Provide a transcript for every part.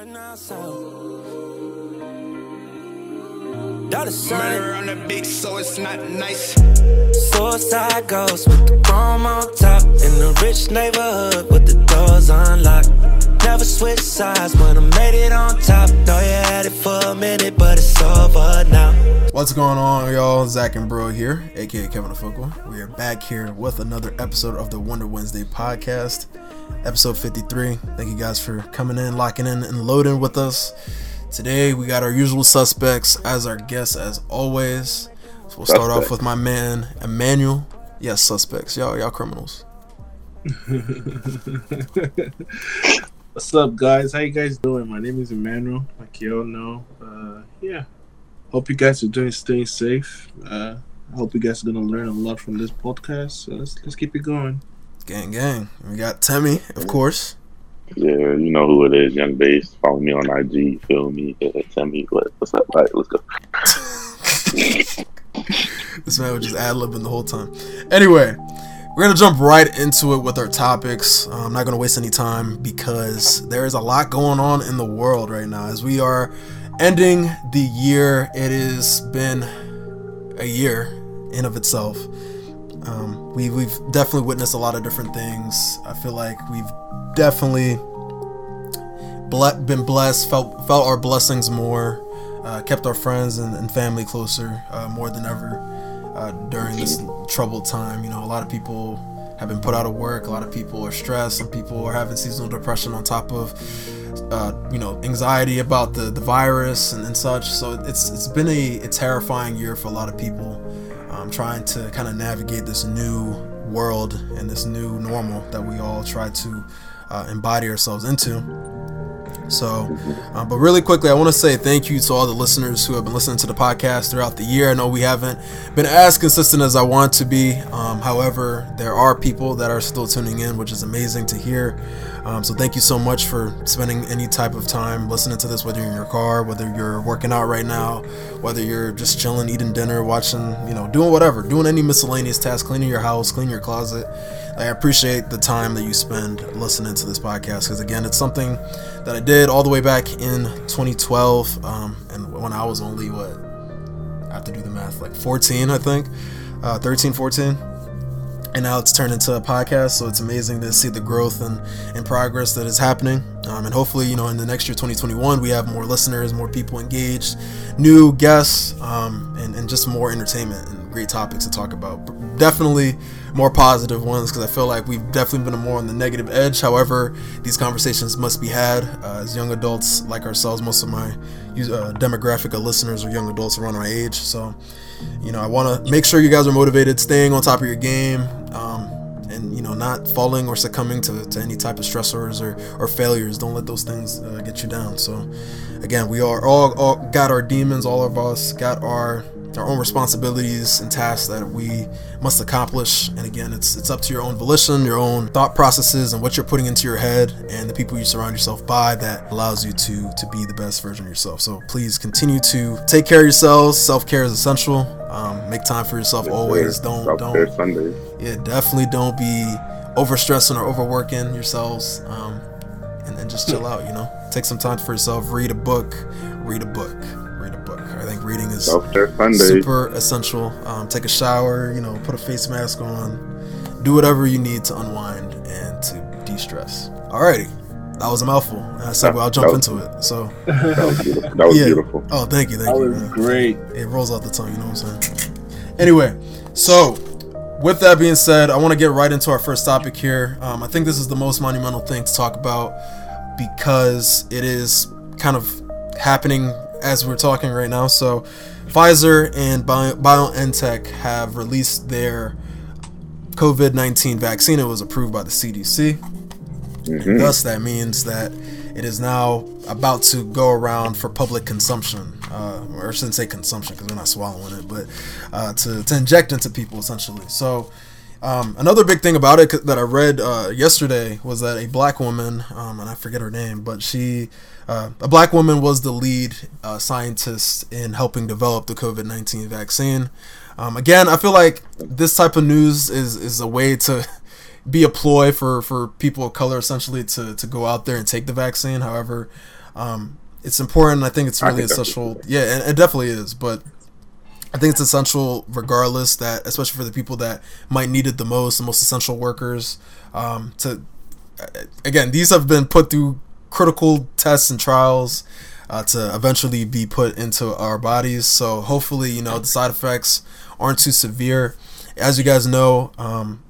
Right now, so. Dollar sign. on the beat, so it's not nice. Suicide ghost with the chrome on top. In a rich neighborhood with the doors unlocked. Never switch sides when I made it on top. Know you had it for a minute, but it's over now. What's going on, y'all? Zach and Bro here, aka Kevin Afukwa. We are back here with another episode of the Wonder Wednesday podcast, episode 53. Thank you guys for coming in, locking in, and loading with us. Today, we got our usual suspects as our guests, as always. So we'll start off with my man, Emmanuel. Yes, suspects. Y'all, y'all criminals. What's up, guys? How you guys doing? My name is Emmanuel, like you all know. Uh, yeah, hope you guys are doing staying safe. Uh, I hope you guys are gonna learn a lot from this podcast. So let's let's keep it going. Gang, gang. We got Temi, of course. Yeah, you know who it is, Young Base. Follow me on IG. Feel me. Tell me what, what's up. All right, let's go. This man was just ad libbing the whole time. Anyway, we're gonna jump right into it with our topics. Uh, I'm not gonna waste any time because there is a lot going on in the world right now. As we are ending the year, it has been a year in of itself. Um, we, we've definitely witnessed a lot of different things. I feel like we've definitely ble- been blessed, felt felt our blessings more, uh, kept our friends and, and family closer uh, more than ever uh, during this troubled time. You know, a lot of people have been put out of work. A lot of people are stressed. Some people are having seasonal depression on top of, uh, you know, anxiety about the, the virus and, and such. So it's it's been a, a terrifying year for a lot of people. Um, trying to kind of navigate this new world and this new normal that we all try to uh, embody ourselves into. So, uh, but really quickly, I want to say thank you to all the listeners who have been listening to the podcast throughout the year. I know we haven't been as consistent as I want to be. Um, however, there are people that are still tuning in, which is amazing to hear. Um, so, thank you so much for spending any type of time listening to this, whether you're in your car, whether you're working out right now, whether you're just chilling, eating dinner, watching, you know, doing whatever, doing any miscellaneous tasks, cleaning your house, cleaning your closet. I appreciate the time that you spend listening to this podcast because, again, it's something that I did all the way back in 2012. Um, and when I was only, what, I have to do the math, like 14, I think, uh, 13, 14. And now it's turned into a podcast, so it's amazing to see the growth and, and progress that is happening. Um, and hopefully, you know, in the next year, 2021, we have more listeners, more people engaged, new guests, um, and, and just more entertainment and great topics to talk about. Definitely more positive ones because I feel like we've definitely been more on the negative edge. However, these conversations must be had uh, as young adults like ourselves. Most of my uh, demographic of listeners are young adults around my age. So, you know, I want to make sure you guys are motivated, staying on top of your game. Um, and you know, not falling or succumbing to, to any type of stressors or, or failures. Don't let those things uh, get you down. So, again, we are all, all got our demons. All of us got our our own responsibilities and tasks that we must accomplish. And again, it's it's up to your own volition, your own thought processes, and what you're putting into your head, and the people you surround yourself by that allows you to to be the best version of yourself. So please continue to take care of yourselves. Self care is essential. Um, make time for yourself Yes, always. sir. Don't Self-care don't Sundays. yeah, definitely don't be overstressing or overworking yourselves. Um, and then just chill out. You know, take some time for yourself. Read a book. Read a book. Reading is super essential. Um, take a shower, you know, put a face mask on, do whatever you need to unwind and to de-stress. Alrighty, that was a mouthful. And I said, well, I'll jump was- into it. So, That was beautiful. That was yeah. beautiful. Oh, thank you, thank That you. was man. great. It rolls off the tongue, you know what I'm saying? Anyway, so with that being said, I want to get right into our first topic here. Um, I think this is the most monumental thing to talk about because it is kind of happening as we're talking right now. So, Pfizer and Bio- BioNTech have released their COVID 19 vaccine. It was approved by the CDC. Mhm. Thus, that means that it is now about to go around for public consumption. Uh, or I shouldn't say consumption because we're not swallowing it, but uh, to, to inject into people essentially. So, um, another big thing about it that I read uh, yesterday was that a black woman, um, and I forget her name, but she, uh, a black woman was the lead uh, scientist in helping develop the COVID 19 vaccine. Um, again, I feel like this type of news is, is a way to be a ploy for, for people of color essentially to, to go out there and take the vaccine. However, Um, it's important. I think it's really think essential. Yeah, and it definitely is. But I think it's essential, regardless. That especially for the people that might need it the most, the most essential workers. Um, to again, these have been put through critical tests and trials uh, to eventually be put into our bodies. So hopefully, you know, the side effects aren't too severe. As you guys know, um,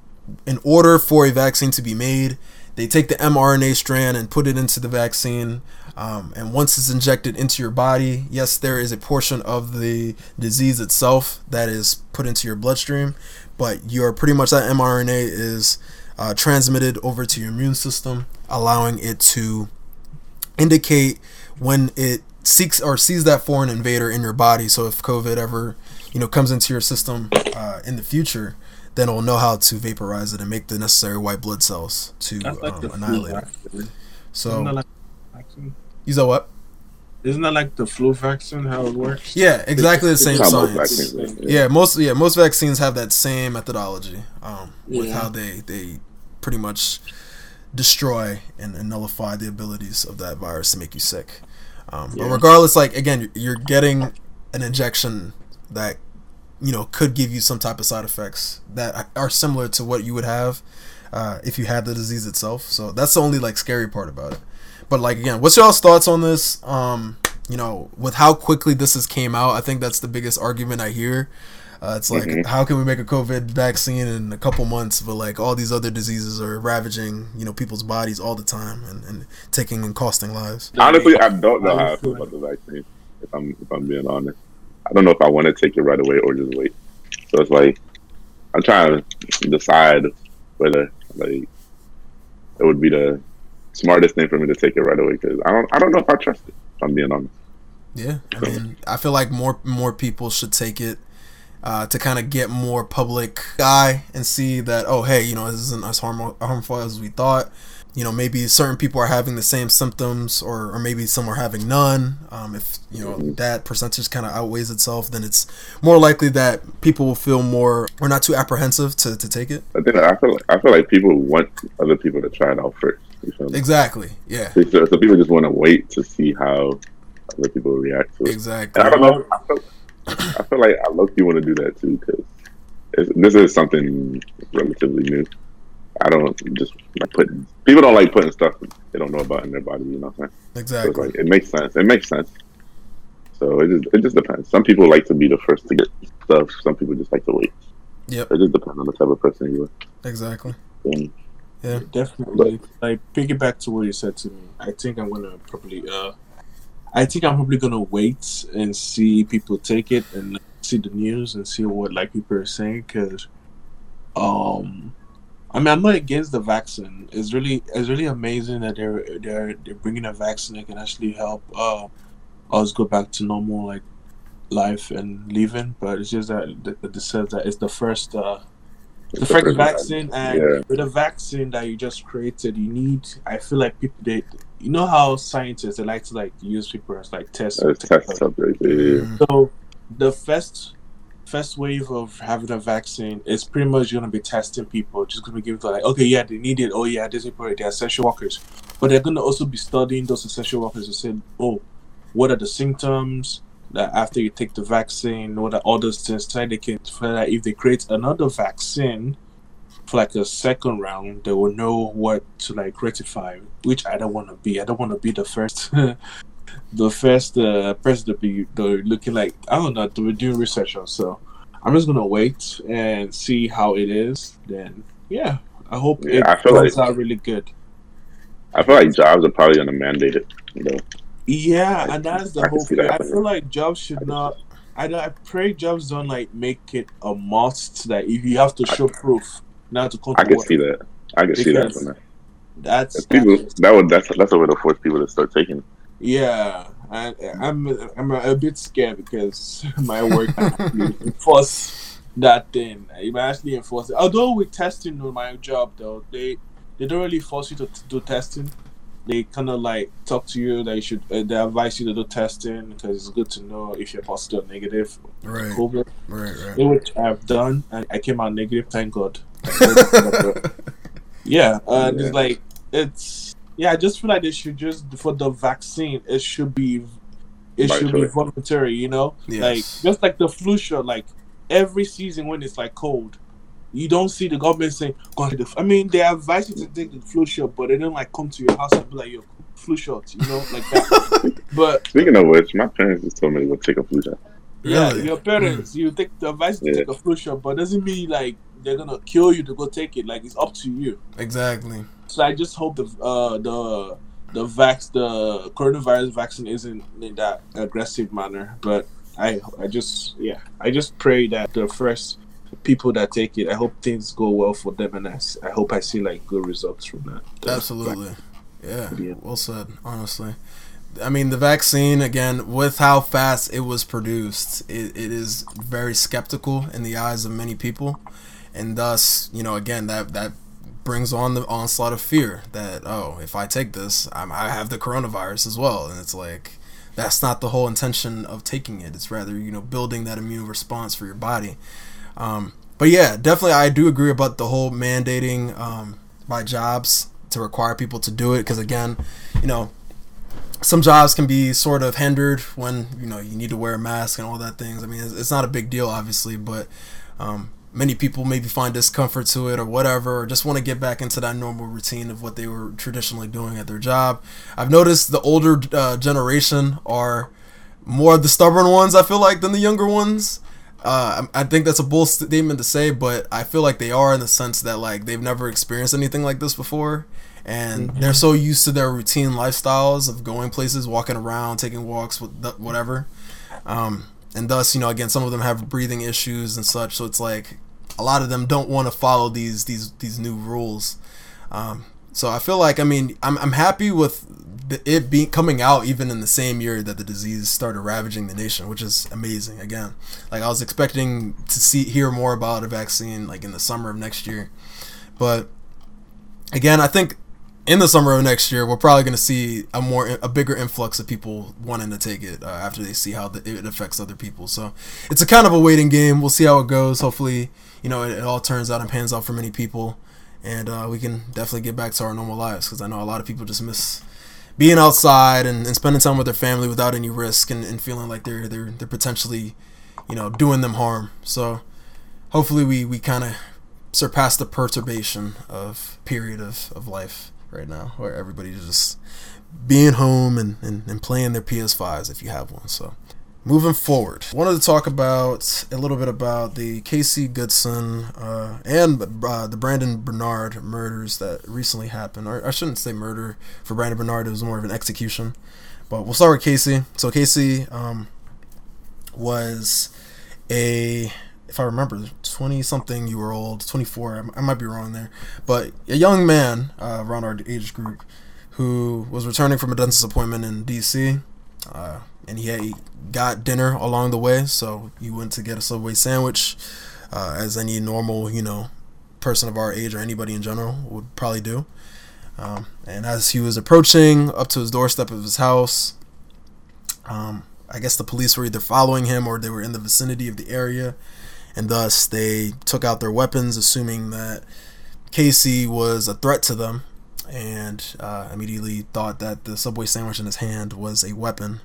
in order for a vaccine to be made, they take the mRNA strand and put it into the vaccine. Um, and once it's injected into your body, yes, there is a portion of the disease itself that is put into your bloodstream, but you're pretty much that mRNA is uh, transmitted over to your immune system, allowing it to indicate when it seeks or sees that foreign invader in your body. So if COVID ever, you know, comes into your system uh, in the future, then it'll know how to vaporize it and make the necessary white blood cells to like um, the annihilate it. vaccine. Isn't So like vaccine? You know what? Isn't that like the flu vaccine? How it works? Yeah, exactly the same science. vaccines work, Yeah, most yeah most vaccines have that same methodology um, with Yeah. how they they pretty much destroy and, and nullify the abilities of that virus to make you sick. Um, But regardless, like again, you're getting an injection that you know could give you some type of side effects that are similar to what you would have uh, if you had the disease itself. So that's the only like scary part about it. But like again, what's y'all's thoughts on this? Um, you know, with how quickly this has came out, I think that's the biggest argument I hear. Uh, it's like, Mhm. how can we make a COVID vaccine in a couple months, but like all these other diseases are ravaging, you know, people's bodies all the time and, and taking and costing lives. Honestly, I don't know how I feel feel about the vaccine. If I'm if I'm being honest, I don't know if I want to take it right away or just wait. So it's like I'm trying to decide whether like it would be the smartest thing for me to take it right away because I don't I don't know if I trust it. If I'm being honest. Yeah, I mean, I feel like more more people should take it uh, to kind of get more public eye and see that oh hey you know this isn't as harmful harmful as we thought. You know maybe certain people are having the same symptoms or, or maybe some are having none. Um, if you know that percentage kind of outweighs itself, then it's more likely that people will feel more or not too apprehensive to, to take it. I think I feel like, I feel like people want other people to try it out first. You? Exactly. Yeah. So, so people just want to wait to see how other people react to it. Exactly. And I don't know. I feel, I feel like I low key want to do that too because this is something relatively new. I don't just like putting people don't like putting stuff they don't know about in their body. You know what I'm saying? So Exactly. like it makes sense. It makes sense. So it just it just depends. Some people like to be the first to get stuff. Some people just like to wait. Yep. It just depends on the type of person you are. Exactly. And Definitely. Like piggyback to what you said to me. I think I'm gonna probably uh I think I'm probably gonna wait and see people take it and see the news and see what like people are saying because um I mean I'm not against the vaccine. It's really it's really amazing that they're they're they're bringing a vaccine that can actually help uh us go back to normal like life and living. But it's just that that it says that it's the first uh the first vaccine and Yeah. with a vaccine that you just created you need i feel like people they you know how scientists they like to like use people as like test uh, test subject. Yeah. So the first first wave of having a vaccine is pretty much going to be testing people just going to be giving like okay yeah they need it oh yeah these people they're essential workers but they're going to also be studying those essential workers and say oh what are the symptoms that after you take the vaccine what are all those things so they can that if they create another vaccine for like a second round they will know what to like rectify which i don't want to be i don't want to be the first the first uh, person to be looking like I don't know to be doing research on. So I'm just gonna wait and see how it is. Then yeah, I hope Yeah, it I feel turns like- out really good. I feel like jobs are probably going to mandate it. You know, Yeah, I and that's the I whole thing. I feel like jobs should not. I I pray jobs don't like make it a must that if you have to show proof now to come I to can work. see that. I can see that. Because From that. That's, If people that would that's that's a way to force people to start taking. it. Yeah, and I'm I'm a bit scared because my work enforce that thing. It might actually enforce it. Although with testing on my job though, they they don't really force you to t- do testing. They kind of like talk to you that you should. Uh, they advise you to do testing because it's good to know if you're positive or negative. Right. COVID, Right. Right. which I've done, and I came out negative. Thank God. yeah, and Yeah. it's like it's Yeah, I just feel like they should just for the vaccine, it should be it By should be voluntary, you know? Yes. Like just like the flu shot, like every season when it's like cold, you don't see the government saying, "Go ahead." I mean, they advise you to take the flu shot, but they don't like come to your house and be like, "Yo, flu shot," you know, like that. but Speaking of which, my parents just told me to go take a flu shot. yeah, Really? your parents, you take the advice to Yeah. take a flu shot, but doesn't mean like they're gonna kill you to go take it. Like it's up to you. Exactly. So I just hope the uh the the vax the coronavirus vaccine isn't in that aggressive manner. But I I just yeah I just pray that the first people that take it, I hope things go well for them, and i hope I see like good results from that. Absolutely. Yeah. Yeah. Well said, honestly. I mean, the vaccine, again, with how fast it was produced, it, it is very skeptical in the eyes of many people. And thus, you know, again, that, that brings on the onslaught of fear that, oh, if I take this, I'm, I have the coronavirus as well. And it's like, that's not the whole intention of taking it. It's rather, you know, building that immune response for your body. Um, but yeah, definitely, I do agree about the whole mandating um, by jobs to require people to do it because again, you know, some jobs can be sort of hindered when you know you need to wear a mask and all that things. I mean, it's, it's not a big deal, obviously, but um, many people maybe find discomfort to it or whatever, or just want to get back into that normal routine of what they were traditionally doing at their job. I've noticed the older uh, generation are more the stubborn ones. I feel like than the younger ones. Uh, I think that's a bold statement to say, but I feel like they are in the sense that like they've never experienced anything like this before, and they're so used to their routine lifestyles of going places, walking around, taking walks, whatever. Um, and thus, you know, again, some of them have breathing issues and such, so it's like a lot of them don't want to follow these these these new rules. Um, so I feel like I mean I'm I'm happy with it being coming out even in the same year that the disease started ravaging the nation, which is amazing. Again, like I was expecting to see hear more about a vaccine like in the summer of next year, but again, I think in the summer of next year we're probably going to see a more a bigger influx of people wanting to take it uh, after they see how the, it affects other people. So it's a kind of a waiting game. We'll see how it goes. Hopefully, you know, it, it all turns out and pans out for many people and uh, we can definitely get back to our normal lives because I know a lot of people just miss being outside and, and spending time with their family without any risk and, and feeling like they're they're they're potentially you know doing them harm. So hopefully we we kind of surpass the perturbation of period of, of life right now where everybody's just being home and, and, and playing their PS5s if you have one. So moving forward, wanted to talk about a little bit about the Casey Goodson uh, and uh, the Brandon Bernard murders that recently happened. Or I shouldn't say murder for Brandon Bernard; it was more of an execution. But we'll start with Casey. So Casey um, was a, if I remember, twenty something year old, twenty four. I, I might be wrong there, but a young man uh, around our age group who was returning from a dentist appointment in D.C. Uh, and he, had, he got dinner along the way, so he went to get a Subway sandwich, uh, as any normal, you know, person of our age or anybody in general would probably do. Um, and as he was approaching up to his doorstep of his house, um, I guess the police were either following him or they were in the vicinity of the area, and thus they took out their weapons, assuming that Casey was a threat to them, and uh, immediately thought that the Subway sandwich in his hand was a weapon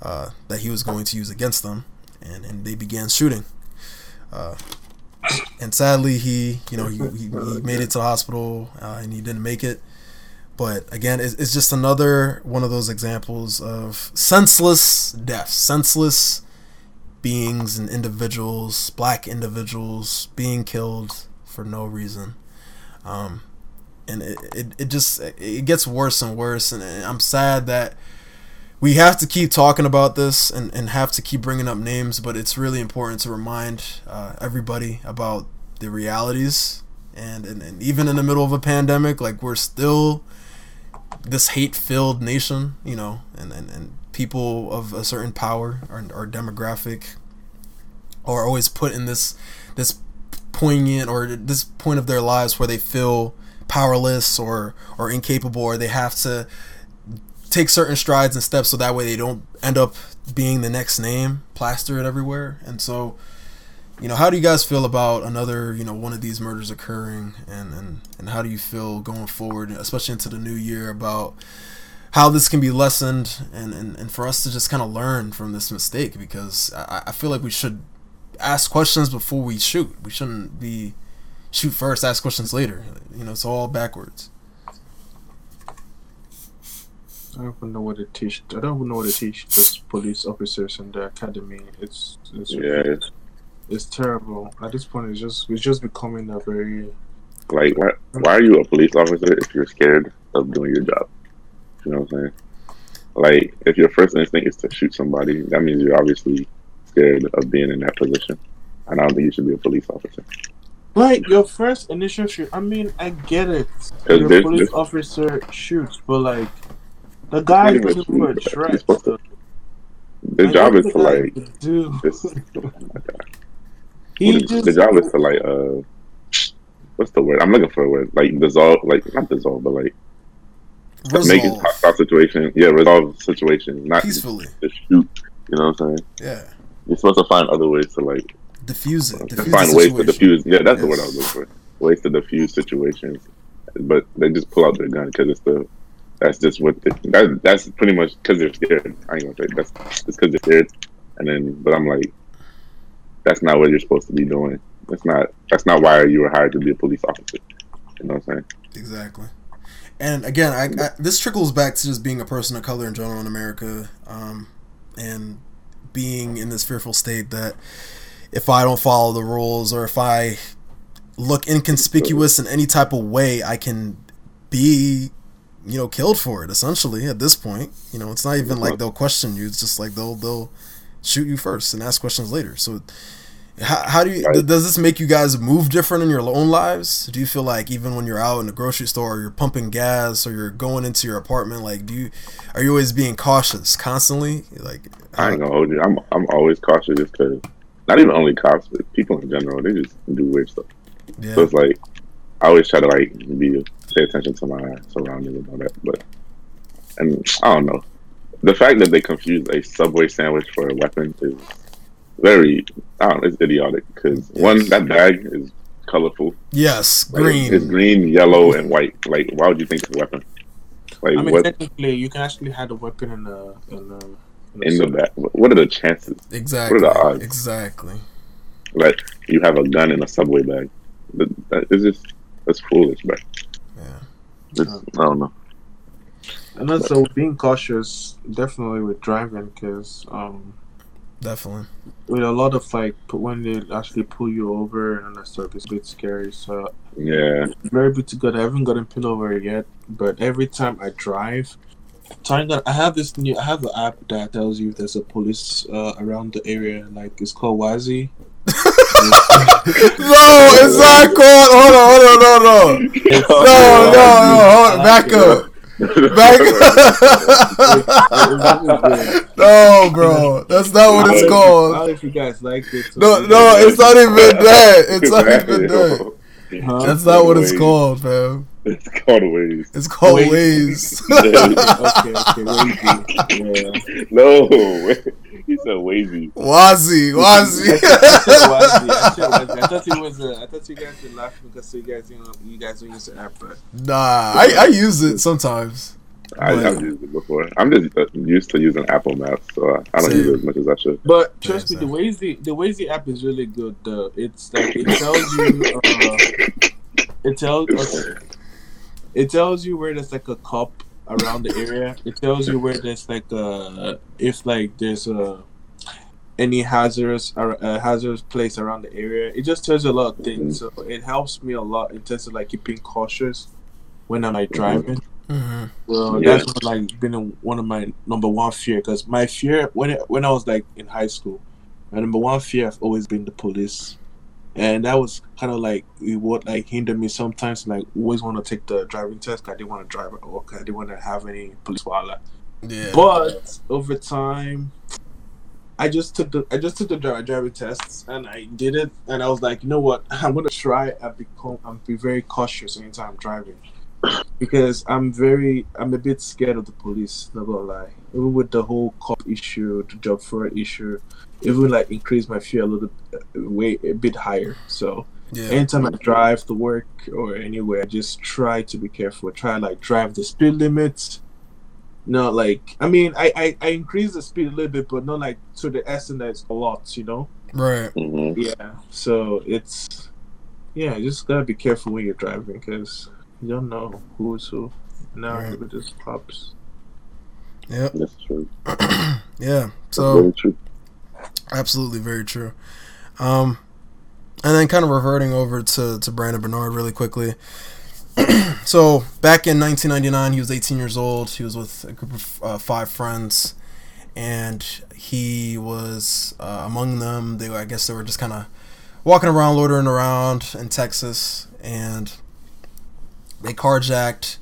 uh, that he was going to use against them, and, and they began shooting. Uh, and sadly, he, you know, he, he, he made it to the hospital, uh, and he didn't make it. But again, it's, it's just another one of those examples of senseless deaths, senseless beings and individuals, black individuals being killed for no reason. Um, and it, it, it just it gets worse and worse, and I'm sad that we have to keep talking about this and, and have to keep bringing up names, but it's really important to remind uh, everybody about the realities. And, and, and even in the middle of a pandemic, like we're still this hate filled nation, you know, and, and, and people of a certain power or, or demographic are always put in this this poignant or this point of their lives where they feel powerless or or incapable or they have to take certain strides and steps so that way they don't end up being the next name plastered everywhere. And so you know, how do you guys feel about another, you know, one of these murders occurring, and and and how do you feel going forward, especially into the new year, about how this can be lessened, and and, and for us to just kind of learn from this mistake, because I, I feel like we should ask questions before we shoot. We shouldn't be shoot first, ask questions later. You know, it's all backwards. I don't even know what to teach. I don't even know what to teach those police officers in the academy. It's it's Yeah, it's it's terrible. At this point, it's just it's just becoming a very like why why are you a police officer if you're scared of doing your job? You know what I'm saying? Like if your first instinct is to shoot somebody, that means you're obviously scared of being in that position. And I don't think you should be a police officer. Like your first initial shoot. I mean, I get it. Your there's- police there's- officer shoots, but like the guy Not even looking for a shoot, but threat. to- The Like, job is the to like could do. this. He the, just the job is to like uh, what's the word? I'm looking for a word. Like dissolve, like not dissolve, but like make it Resolve hostile situation. Yeah, resolve situation, not just peacefully. shoot. You know what I'm saying? Yeah, You're supposed to find other ways to like diffuse it. Diffuse find ways to diffuse. Yeah, that's the word I was looking for. Ways to diffuse situations, but they just pull out their gun because it's the. That's just what the, that, that's pretty much because they're scared. I ain't gonna say that's just because they're scared, and then but I'm like, that's not what you're supposed to be doing. That's not that's not why you were hired to be a police officer. You know what I'm saying? Exactly. And again, I, I, this trickles back to just being a person of color in general in America, um, and being in this fearful state that if I don't follow the rules or if I look inconspicuous in any type of way, I can be, you know, killed for it. Essentially, at this point, you know, it's not even like they'll question you. It's just like they'll they'll shoot you first and ask questions later. So. How, how do you Right. does this make you guys move different in your own lives? Do you feel like even when you're out in the grocery store, or you're pumping gas, or you're going into your apartment, like do you are you always being cautious constantly? Like I ain't gonna hold you. I'm I'm always cautious just because not even only cops, but people in general, they just do weird stuff. yeah, So it's like I always try to like be pay attention to my surroundings and all that. But and I don't know. The fact that they confuse a subway sandwich for a weapon is very I don't know, it's idiotic because one, that bag is colorful. yes, Like, green. It's green, yellow, and white. Like why would you think it's a weapon? Like I mean, what technically, you can actually have a weapon in the in the in, in the back what are the chances? Exactly. What are the odds? Exactly. Like you have a gun in a subway bag. That, that is just that's foolish, but Yeah. it's, I don't know. And also being cautious, definitely with driving, because um, Definitely. with a lot of like p- when they actually pull you over and that stuff, it's a bit scary. So Yeah, very bit to good. I haven't gotten pulled over yet, but every time I drive, trying that I have this new. I have an app that tells you if there's a police uh, around the area. Like it's called Wazi. No, it's not called. Hold on, hold on, hold on. No, no, no. Hold. Back up. Back up. no, bro. That's not what it's called. don't if you guys like it. No, no, it's not even that. It's not even that. That's not what it's called, fam. It's called Waze. It's called Waze. Waze. okay, okay, Wazy. no, he said Wazy. Wazi, I said Wazi. Wazi. I said Wazi. I thought it was. Uh, I thought you guys were laughing because you guys, you know, you guys don't use the app, but nah, I, I use it sometimes. I, But- I've used it before. I'm just uh, used to using Apple Maps, so I don't use it as much as I should. But trust Yeah, me, the Wazy the Wazy app is really good. Though it's like it tells you, uh, it tells okay. It tells you where there's like a cup around the area. It tells you where there's like a if like there's a any hazardous or a hazardous place around the area. It just tells you a lot of things. So it helps me a lot in terms of like keeping cautious when I'm like driving. hmm Well, Yeah. that's what, like been a, one of my number one fear because my fear when it, when I was like in high school, my number one fear have always been the police, and that was kind of like it would like hinder me sometimes. Like always want to take the driving test. I didn't want to drive at all. 'cause I didn't want to have any police wala. Yeah. But over time, I just took the I just took the dri- driving tests and I did it, and I was like, you know what, I'm gonna try and become and be very cautious anytime I'm driving. Because I'm very, I'm a bit scared of the police. Not gonna lie. Even with the whole cop issue, the job fraud issue, even like increase my fear a little, uh, way a bit higher. So Yeah. anytime I drive to work or anywhere, I just try to be careful. Try like drive the speed limits. Not like I mean I, I I increase the speed a little bit, but not like to the extent that it's a lot, you know. Right. hmm Yeah. So it's yeah, you just gotta be careful when you're driving because you don't know who's who. Now Right. with this cops. Yep. That's true. Yeah. That's So very true. absolutely very true. Um, and then kind of reverting over to to Brandon Bernard really quickly. so back in 1999, he was 18 years old. He was with a group of uh, five friends, and he was uh, among them. They, I guess, they were just kind of walking around, loitering around in Texas, and they carjacked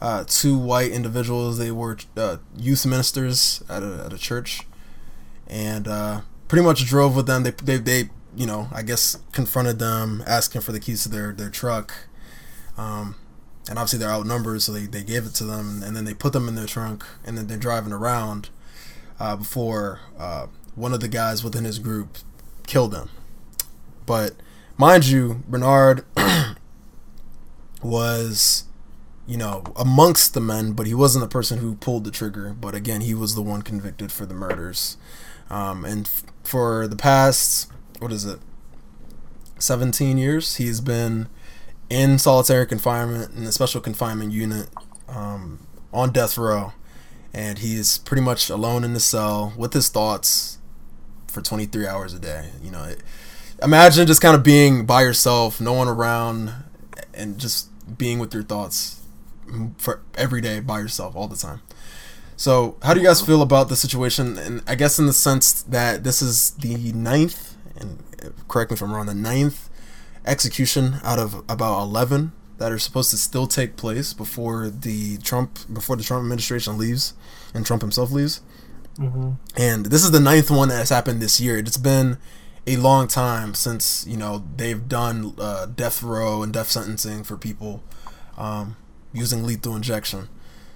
uh, two white individuals. They were uh, youth ministers at a, at a church, and uh, pretty much drove with them. They, they, they, you know, I guess confronted them, asking for the keys to their their truck. Um, and obviously they're outnumbered, so they, they gave it to them, and then they put them in their trunk, and then they're driving around uh, before uh, one of the guys within his group killed them. But mind you, Bernard was, you know, amongst the men, but he wasn't the person who pulled the trigger. But again, he was the one convicted for the murders. Um, and f- for the past, what is it, 17 years, he's been in solitary confinement in a special confinement unit um, on death row. And he's pretty much alone in the cell with his thoughts for 23 hours a day. You know, it, imagine just kind of being by yourself, no one around, and just being with your thoughts for every day by yourself all the time. So, how do you guys feel about the situation? And I guess in the sense that this is the ninth, and uh, correct me if I'm wrong, the ninth execution out of about 11 that are supposed to still take place before the Trump before the Trump administration leaves and Trump himself leaves. And this is the ninth one that has happened this year. It's been a long time since you know they've done uh, death row and death sentencing for people um, using lethal injection.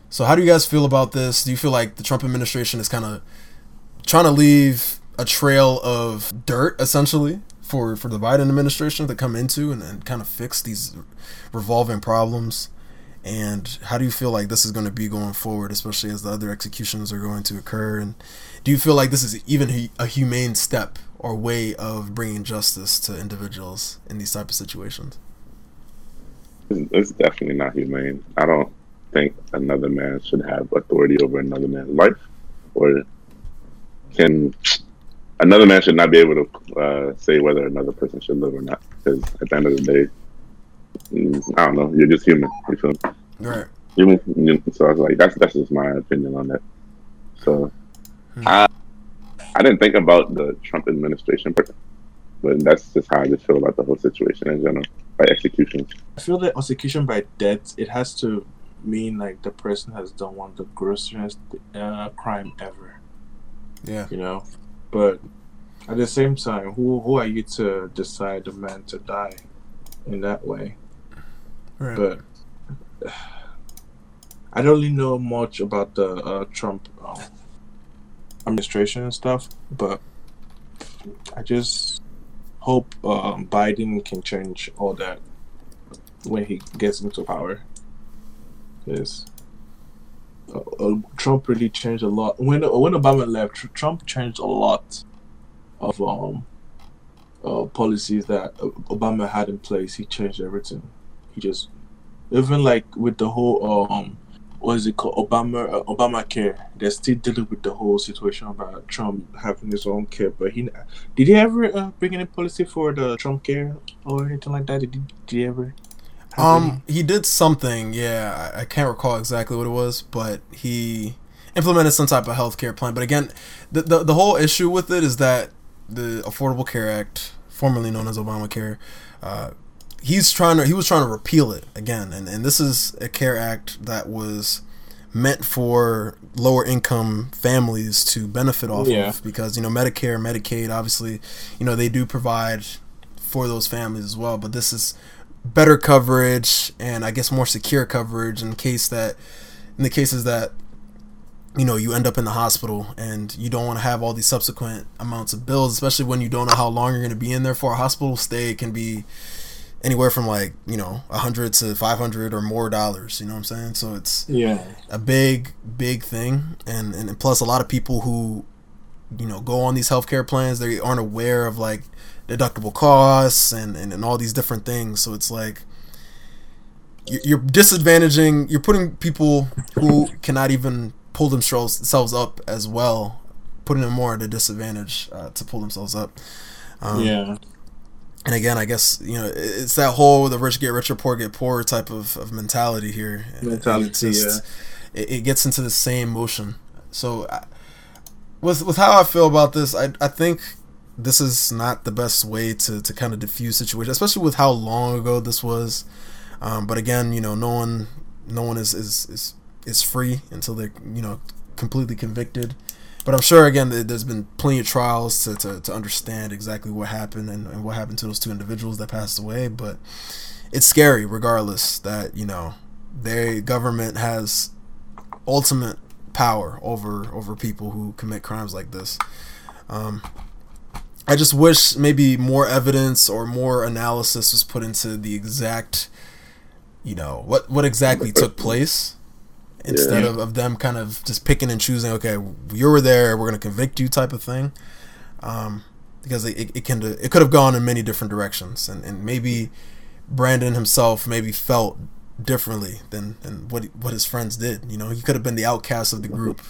So how do you guys feel about this? Do you feel like the Trump administration is kind of trying to leave a trail of dirt essentially for for the Biden administration to come into and, and kind of fix these revolving problems? And how do you feel like this is going to be going forward, especially as the other executions are going to occur? And do you feel like this is even a humane step or way of bringing justice to individuals in these type of situations? It's, definitely not humane. I don't think another man should have authority over another man's life, or can another man should not be able to uh, say whether another person should live or not. Because at the end of the day, mm, I don't know. You're just human. You feel me? Right. Human. So I was like, that's that's just my opinion on that. So I I didn't think about the Trump administration, but but that's just how I just feel about the whole situation in general, like executions. I feel that execution by death it has to mean like the person has done one of the grossest uh, crime ever. Yeah. You know, but at the same time, who who are you to decide the man to die in that way? Right. But I don't really know much about the uh, Trump um, administration and stuff, but I just hope um, Biden can change all that when he gets into power. Because uh, uh, Trump really changed a lot. When when Obama left, Tr- Trump changed a lot of um uh, policies that uh, Obama had in place. He changed everything. He just even like with the whole um what is it called Obama uh, Obamacare. They're still dealing with the whole situation about Trump having his own care. But he did he ever uh, bring any policy for the Trump care or anything like that? Did he, did he ever? Um, he did something. Yeah, I, I can't recall exactly what it was, but he implemented some type of healthcare plan. But again, the, the the whole issue with it is that the Affordable Care Act, formerly known as Obamacare, uh, he's trying to he was trying to repeal it again, and and this is a care act that was meant for lower income families to benefit off Yeah. of because you know Medicare, Medicaid, obviously, you know they do provide for those families as well, but this is better coverage and I guess more secure coverage in case that in the cases that you know you end up in the hospital and you don't want to have all these subsequent amounts of bills especially when you don't know how long you're going to be in there for. A hospital stay can be anywhere from like you know a 100 to 500 or more dollars you know what i'm saying so it's Yeah. a big big thing and and plus a lot of people who you know go on these healthcare plans they aren't aware of like deductible costs and and, and all these different things so it's like you- you're disadvantaging you're putting people who cannot even pull themselves themselves up as well putting them more at a disadvantage uh, to pull themselves up um, yeah. And again, I guess you know it's that whole the rich get richer, poor get poorer type of, of mentality here. Mentality, it, it, it gets into the same motion. So, I, with with how I feel about this, I I think this is not the best way to to kind of diffuse situation, especially with how long ago this was. Um, but again, you know, no one no one is is is is free until they're you know completely convicted. But I'm sure again that there's been plenty of trials to, to, to understand exactly what happened and, and what happened to those two individuals that passed away. But it's scary regardless that, you know, their government has ultimate power over over people who commit crimes like this. Um, I just wish maybe more evidence or more analysis was put into the exact, you know, what what exactly took place instead Yeah. of, of them kind of just picking and choosing. Okay, you were there, we're gonna convict you, type of thing. Um, because it, it, can it could have gone in many different directions, and, and maybe Brandon himself maybe felt differently than, than what what his friends did. You know, he could have been the outcast of the group,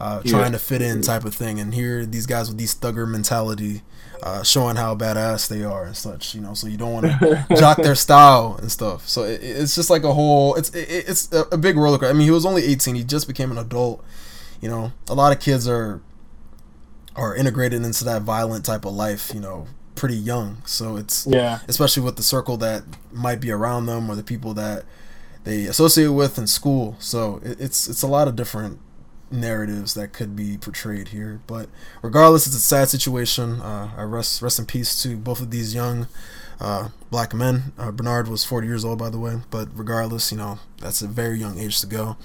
uh, Yeah. trying to fit in, type of thing. And here, these guys with these thugger mentality, uh, showing how badass they are and such. You know, so you don't want to jock their style and stuff. So it, it's just like a whole. It's it, it's a, a big roller coaster. I mean, he was only 18. He just became an adult. You know, a lot of kids are are integrated into that violent type of life. You know, pretty young. So it's Yeah. especially with the circle that might be around them or the people that they associate with in school. So it, it's it's a lot of different narratives that could be portrayed here. But regardless, it's a sad situation. Uh, I rest rest in peace to both of these young uh, black men. Uh, Bernard was 40 years old, by the way. But regardless, you know that's a very young age to go.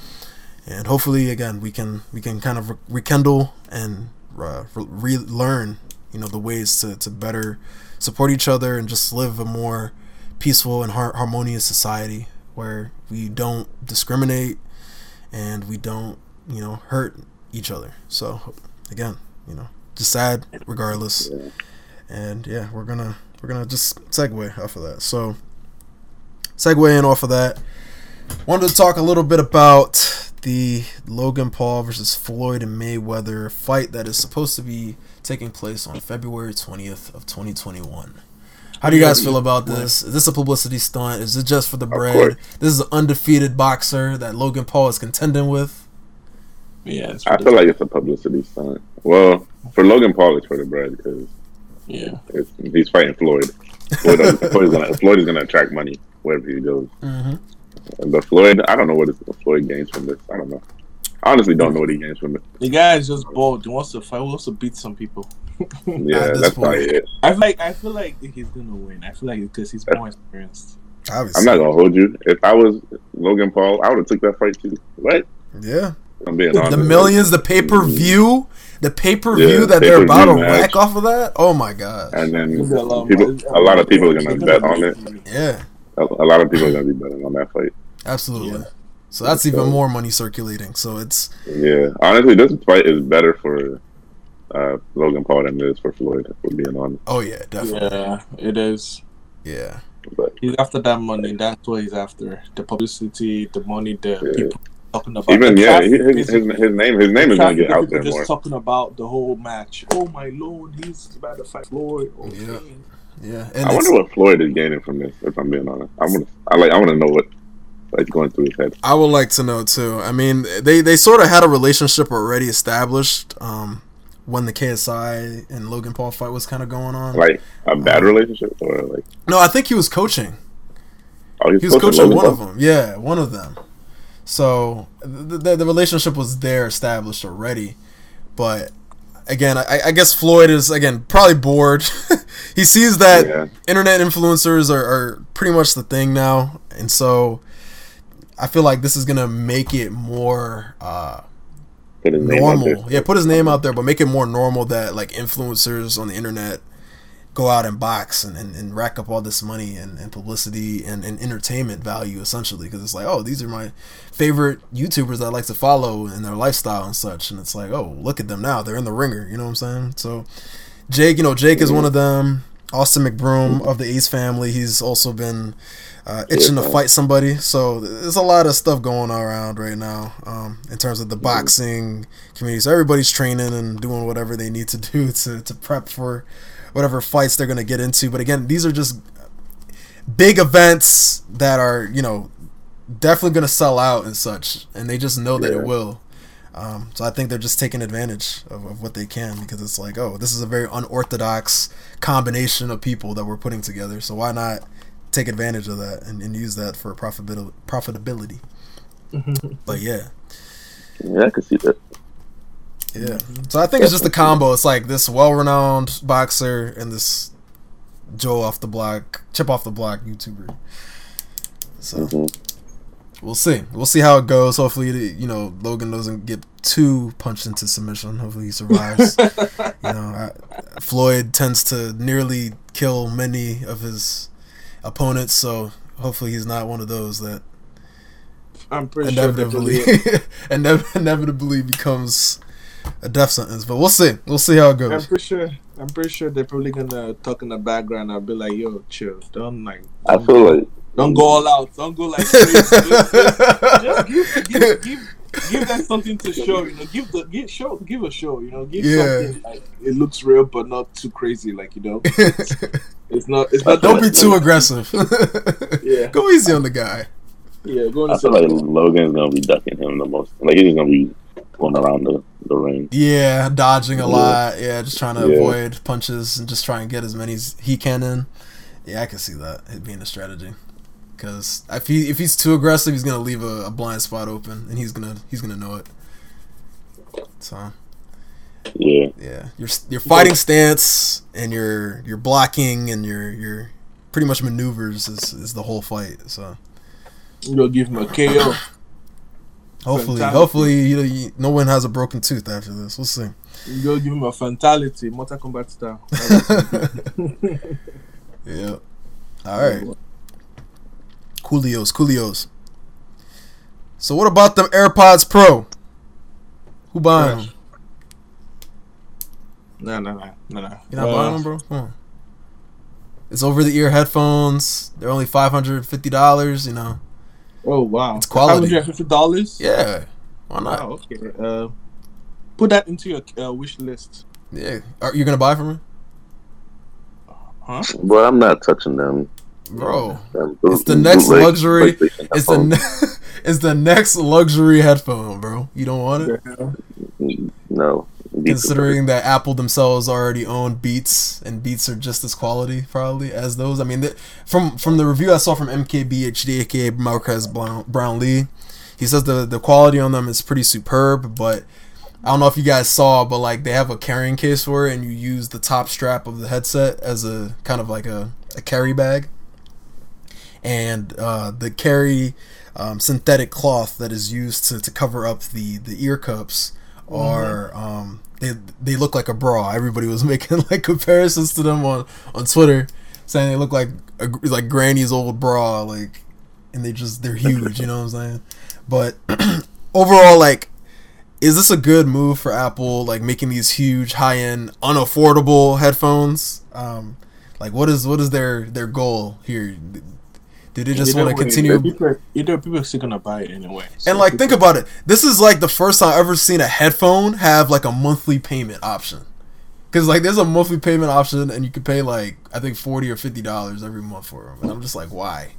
And hopefully, again, we can we can kind of re- rekindle and uh, re- relearn, you know, the ways to, to better support each other and just live a more peaceful and har- harmonious society where we don't discriminate and we don't, you know, hurt each other. So, again, you know, just sad regardless. And yeah, we're gonna we're gonna just segue off of that. So, segue in off of that. Wanted to talk a little bit about the Logan Paul versus Floyd and Mayweather fight that is supposed to be taking place on February 20th of 2021. How do you guys feel about this? Is this a publicity stunt? Is it just for the bread? This is an undefeated boxer that Logan Paul is contending with. Yeah. It's I feel like it's a publicity stunt. Well, for Logan Paul, it's for the bread because yeah. it's, he's fighting Floyd. Floyd, Floyd, is gonna, Floyd is gonna attract money wherever he goes. Mm-hmm. But Floyd, I don't know what Floyd gains from this. I don't know. I honestly don't know what he gains from it. The guy is just bold. He wants to fight. He wants to beat some people. Yeah, At this that's probably it. I feel like I feel like he's gonna win. I feel like because he's more experienced. Obviously. I'm not gonna hold you. If I was Logan Paul, I would have took that fight too. What? Yeah. I'm being honest. The millions, the pay per view, the pay per view Yeah, that they're about to pay-per-view match. rack off of that. Oh my god. And then a lot of people, a lot of people are gonna He's bet on it. Yeah, A, a lot of people are gonna be betting on that fight. absolutely. Yeah. So that's even more money circulating. So it's Yeah, honestly, this fight is better for uh, Logan Paul than it is for Floyd. If we're being honest, oh yeah, definitely. Yeah, it is. Yeah. but He's after that money. That's what he's after. The publicity, the money, the Yeah. people talking about. even yeah, his, his, his name his name is gonna Traffic, get out people there just more. talking about the whole match. Oh my lord, he's about to fight Floyd. Oh, Yeah. man. Yeah. And I wonder what Floyd is gaining from this. If I'm being honest, I want I like I want to know what like going through his head. I would like to know too. I mean, they they sort of had a relationship already established um, when the KSI and Logan Paul fight was kind of going on. Like a bad relationship or like No, I think he was coaching. oh he's, He was coaching coaching Logan one of them. Yeah, one of them. So the, the, the relationship was there established already, but again, I, I guess Floyd is again probably bored. he sees that Yeah. internet influencers are, are pretty much the thing now, and so I feel like this is gonna make it more uh, Put his name out there. normal. Yeah, put his name out there, but make it more normal that like influencers on the internet go out and box and, and, and rack up all this money and, and publicity and, and entertainment value essentially. Because it's like oh these are my favorite youtubers that i like to follow and their lifestyle and such. And it's like oh look at them now. They're in the ringer. You know what i'm saying? So jake you know jake is one of them. Austin mcbroom of the ace family. He's also been uh, itching to fight somebody. So there's a lot of stuff going around right now um, in terms of the boxing community. So everybody's training and doing whatever they need to do to, to prep for whatever fights they're going to get into. But again, these are just big events that are, you know, definitely going to sell out and such. And they just know that it will. Um, so I think they're just taking advantage of, of what they can because it's like, oh, this is a very unorthodox combination of people that we're putting together. So why not take advantage of that and, and use that for profitabil- profitability? but yeah. Yeah, I can see that. Yeah. So I think it's just the combo. It's like this well-renowned boxer and this Joe off the block, chip off the block YouTuber. So hmm we'll see. We'll see how it goes. Hopefully, you know, Logan doesn't get too punched into submission. Hopefully, he survives. you know, I, Floyd tends to nearly kill many of his opponents, so hopefully, he's not one of those that I'm pretty sure that inevitably they'll- inevitably becomes a death sentence. But we'll see. We'll see how it goes. I'm pretty sure. I'm pretty sure they're probably gonna talk in the background. I'll be like, "Yo, chill. Don't like. I Don't, feel like don't go all out. Don't go like. crazy. just, just, just give, give, give, give them something to show. You know, give the give show, give a show. You know, give Yeah. something like it looks real, but not too crazy. Like you know, it's not. It's not. Don't be too aggressive. Yeah. Go easy on the guy. Yeah, go I feel like Logan's gonna be ducking him the most. Like he's gonna be going around the, the ring. Yeah, dodging a Yeah. lot. Yeah, just trying to Yeah. avoid punches and just try and get as many as he can in. Yeah, I can see that it being a strategy. Because if he if he's too aggressive, he's gonna leave a, a blind spot open, and he's gonna he's gonna know it. So Yeah, yeah, your your fighting stance and your your blocking and your your pretty much maneuvers is, is the whole fight. So You know, give him a KO. Hopefully, Fantastic. hopefully, you know, you, no one has a broken tooth after this. We'll see. You go give him a fatality, Mortal Kombat style. yeah. All right. Coolios, Coolios. So what about them AirPods Pro? Who buying them? No, no, no, no, no. You're not Uh, buying them, bro? Come on. It's over the ear headphones. They're only five hundred fifty dollars. You know. Oh wow, It's quality. Hundred fifty dollars. Yeah. Why not? Wow. Okay. Uh, put that into your uh, wish list. Yeah. Are you gonna buy from me, Huh? but I'm not touching them. bro? Them It's the next bootleg luxury- PlayStation It's the ne- it's the next luxury headphone, bro. You don't want it. no. Considering that Apple themselves already own Beats, and Beats are just as quality probably as those. I mean, th- from from the review I saw from MKBHD, aka Marques Brown, Brownlee, he says the the quality on them is pretty superb. But I don't know if you guys saw, but like they have a carrying case for it, and you use the top strap of the headset as a kind of like a, a carry bag, and uh, the carry um, synthetic cloth that is used to, to cover up the the ear cups are um they they look like a bra. Everybody was making like comparisons to them on on Twitter, saying they look like a, like Granny's old bra, like, and they just they're huge. You know what I'm saying? But overall, like, is this a good move for Apple? Like making these huge, high end, unaffordable headphones. Um, like what is what is their their goal here? Do they just want to continue People, either people are still gonna buy it anyway. So and like, people- think about it. This is like the first time I've ever seen a headphone have like a monthly payment option. Cause like there's a monthly payment option, and you can pay like I think forty or fifty dollars every month for them. And I'm just like, why?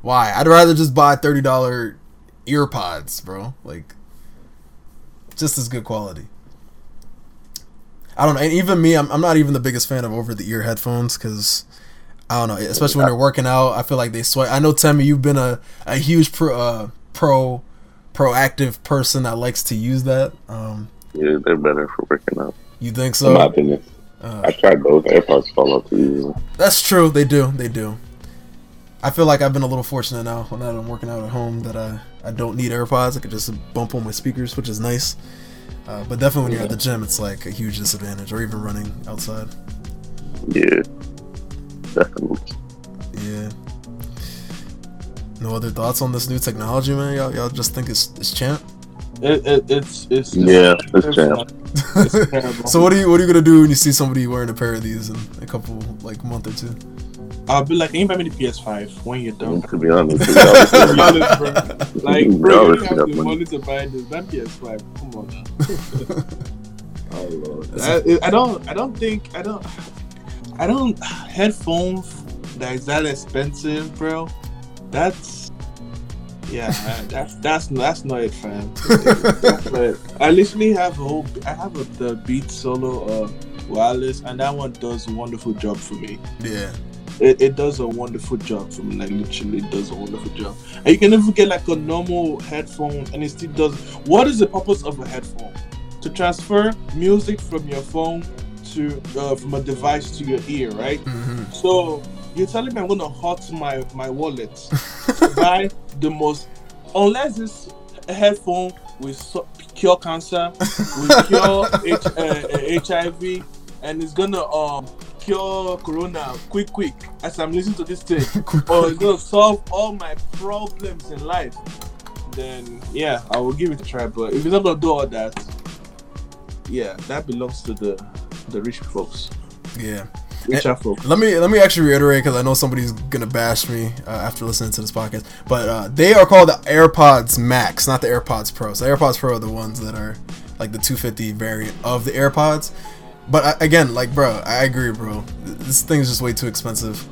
Why? I'd rather just buy thirty dollar ear pods, bro. Like, just as good quality. I don't know. And even me, I'm, I'm not even the biggest fan of over the ear headphones because I don't know, especially when you're working out. I feel like they sweat. I know, Temi, you've been a, a huge pro, uh, pro proactive person that likes to use that. Um, Yeah, they're better for working out. You think so? in my opinion. Uh, I tried those AirPods fall off too easily. That's true. They do. They do. I feel like I've been a little fortunate now when I'm working out at home that I, I don't need AirPods. I could just bump on my speakers, which is nice. Uh, but definitely when you're at the gym, it's like a huge disadvantage, or even running outside. Yeah, definitely. Yeah. No other thoughts on this new technology, man? Y'all, y'all just think it's it's champ. It, it, it's it's Yeah, it's champ. It's so what are you what are you gonna do when you see somebody wearing a pair of these in a couple like month or two? I'll be like, can you buy me the PS5 when you're done? To be honest, to be honest, To be honest, bro. Like, bro, you let's don't get have that the money. money to buy this. That PS5, come on oh lord, I, I don't, I don't think, I don't, I don't headphones that is that expensive, bro. That's, yeah, man, that's that's that's not it, fam. but I literally have a whole, I have a, the Beat Solo uh, wireless, and that one does a wonderful job for me Yeah. it, it does a wonderful job for me. Like literally, it does a wonderful job. And you can even get like a normal headphone, and it still does. What is the purpose of a headphone? To transfer music from your phone to uh, from a device to your ear, right? hmm So you're telling me I'm gonna hurt my my wallet to buy the most, unless it's a headphone with so, cure cancer, with cure H, uh, uh, HIV, and it's gonna um cure corona quick quick as I'm listening to this thing, or it's gonna solve all my problems in life. Then yeah, I will give it a try. But if it's not gonna do all that, yeah, that belongs to the the rich folks, Yeah. Let me let me actually reiterate because I know somebody's gonna bash me uh, after listening to this podcast. But uh, they are called the AirPods Max, not the AirPods Pro. So AirPods Pro are the ones that are like the 250 variant of the AirPods. But I, again, like bro, I agree, bro. This thing is just way too expensive.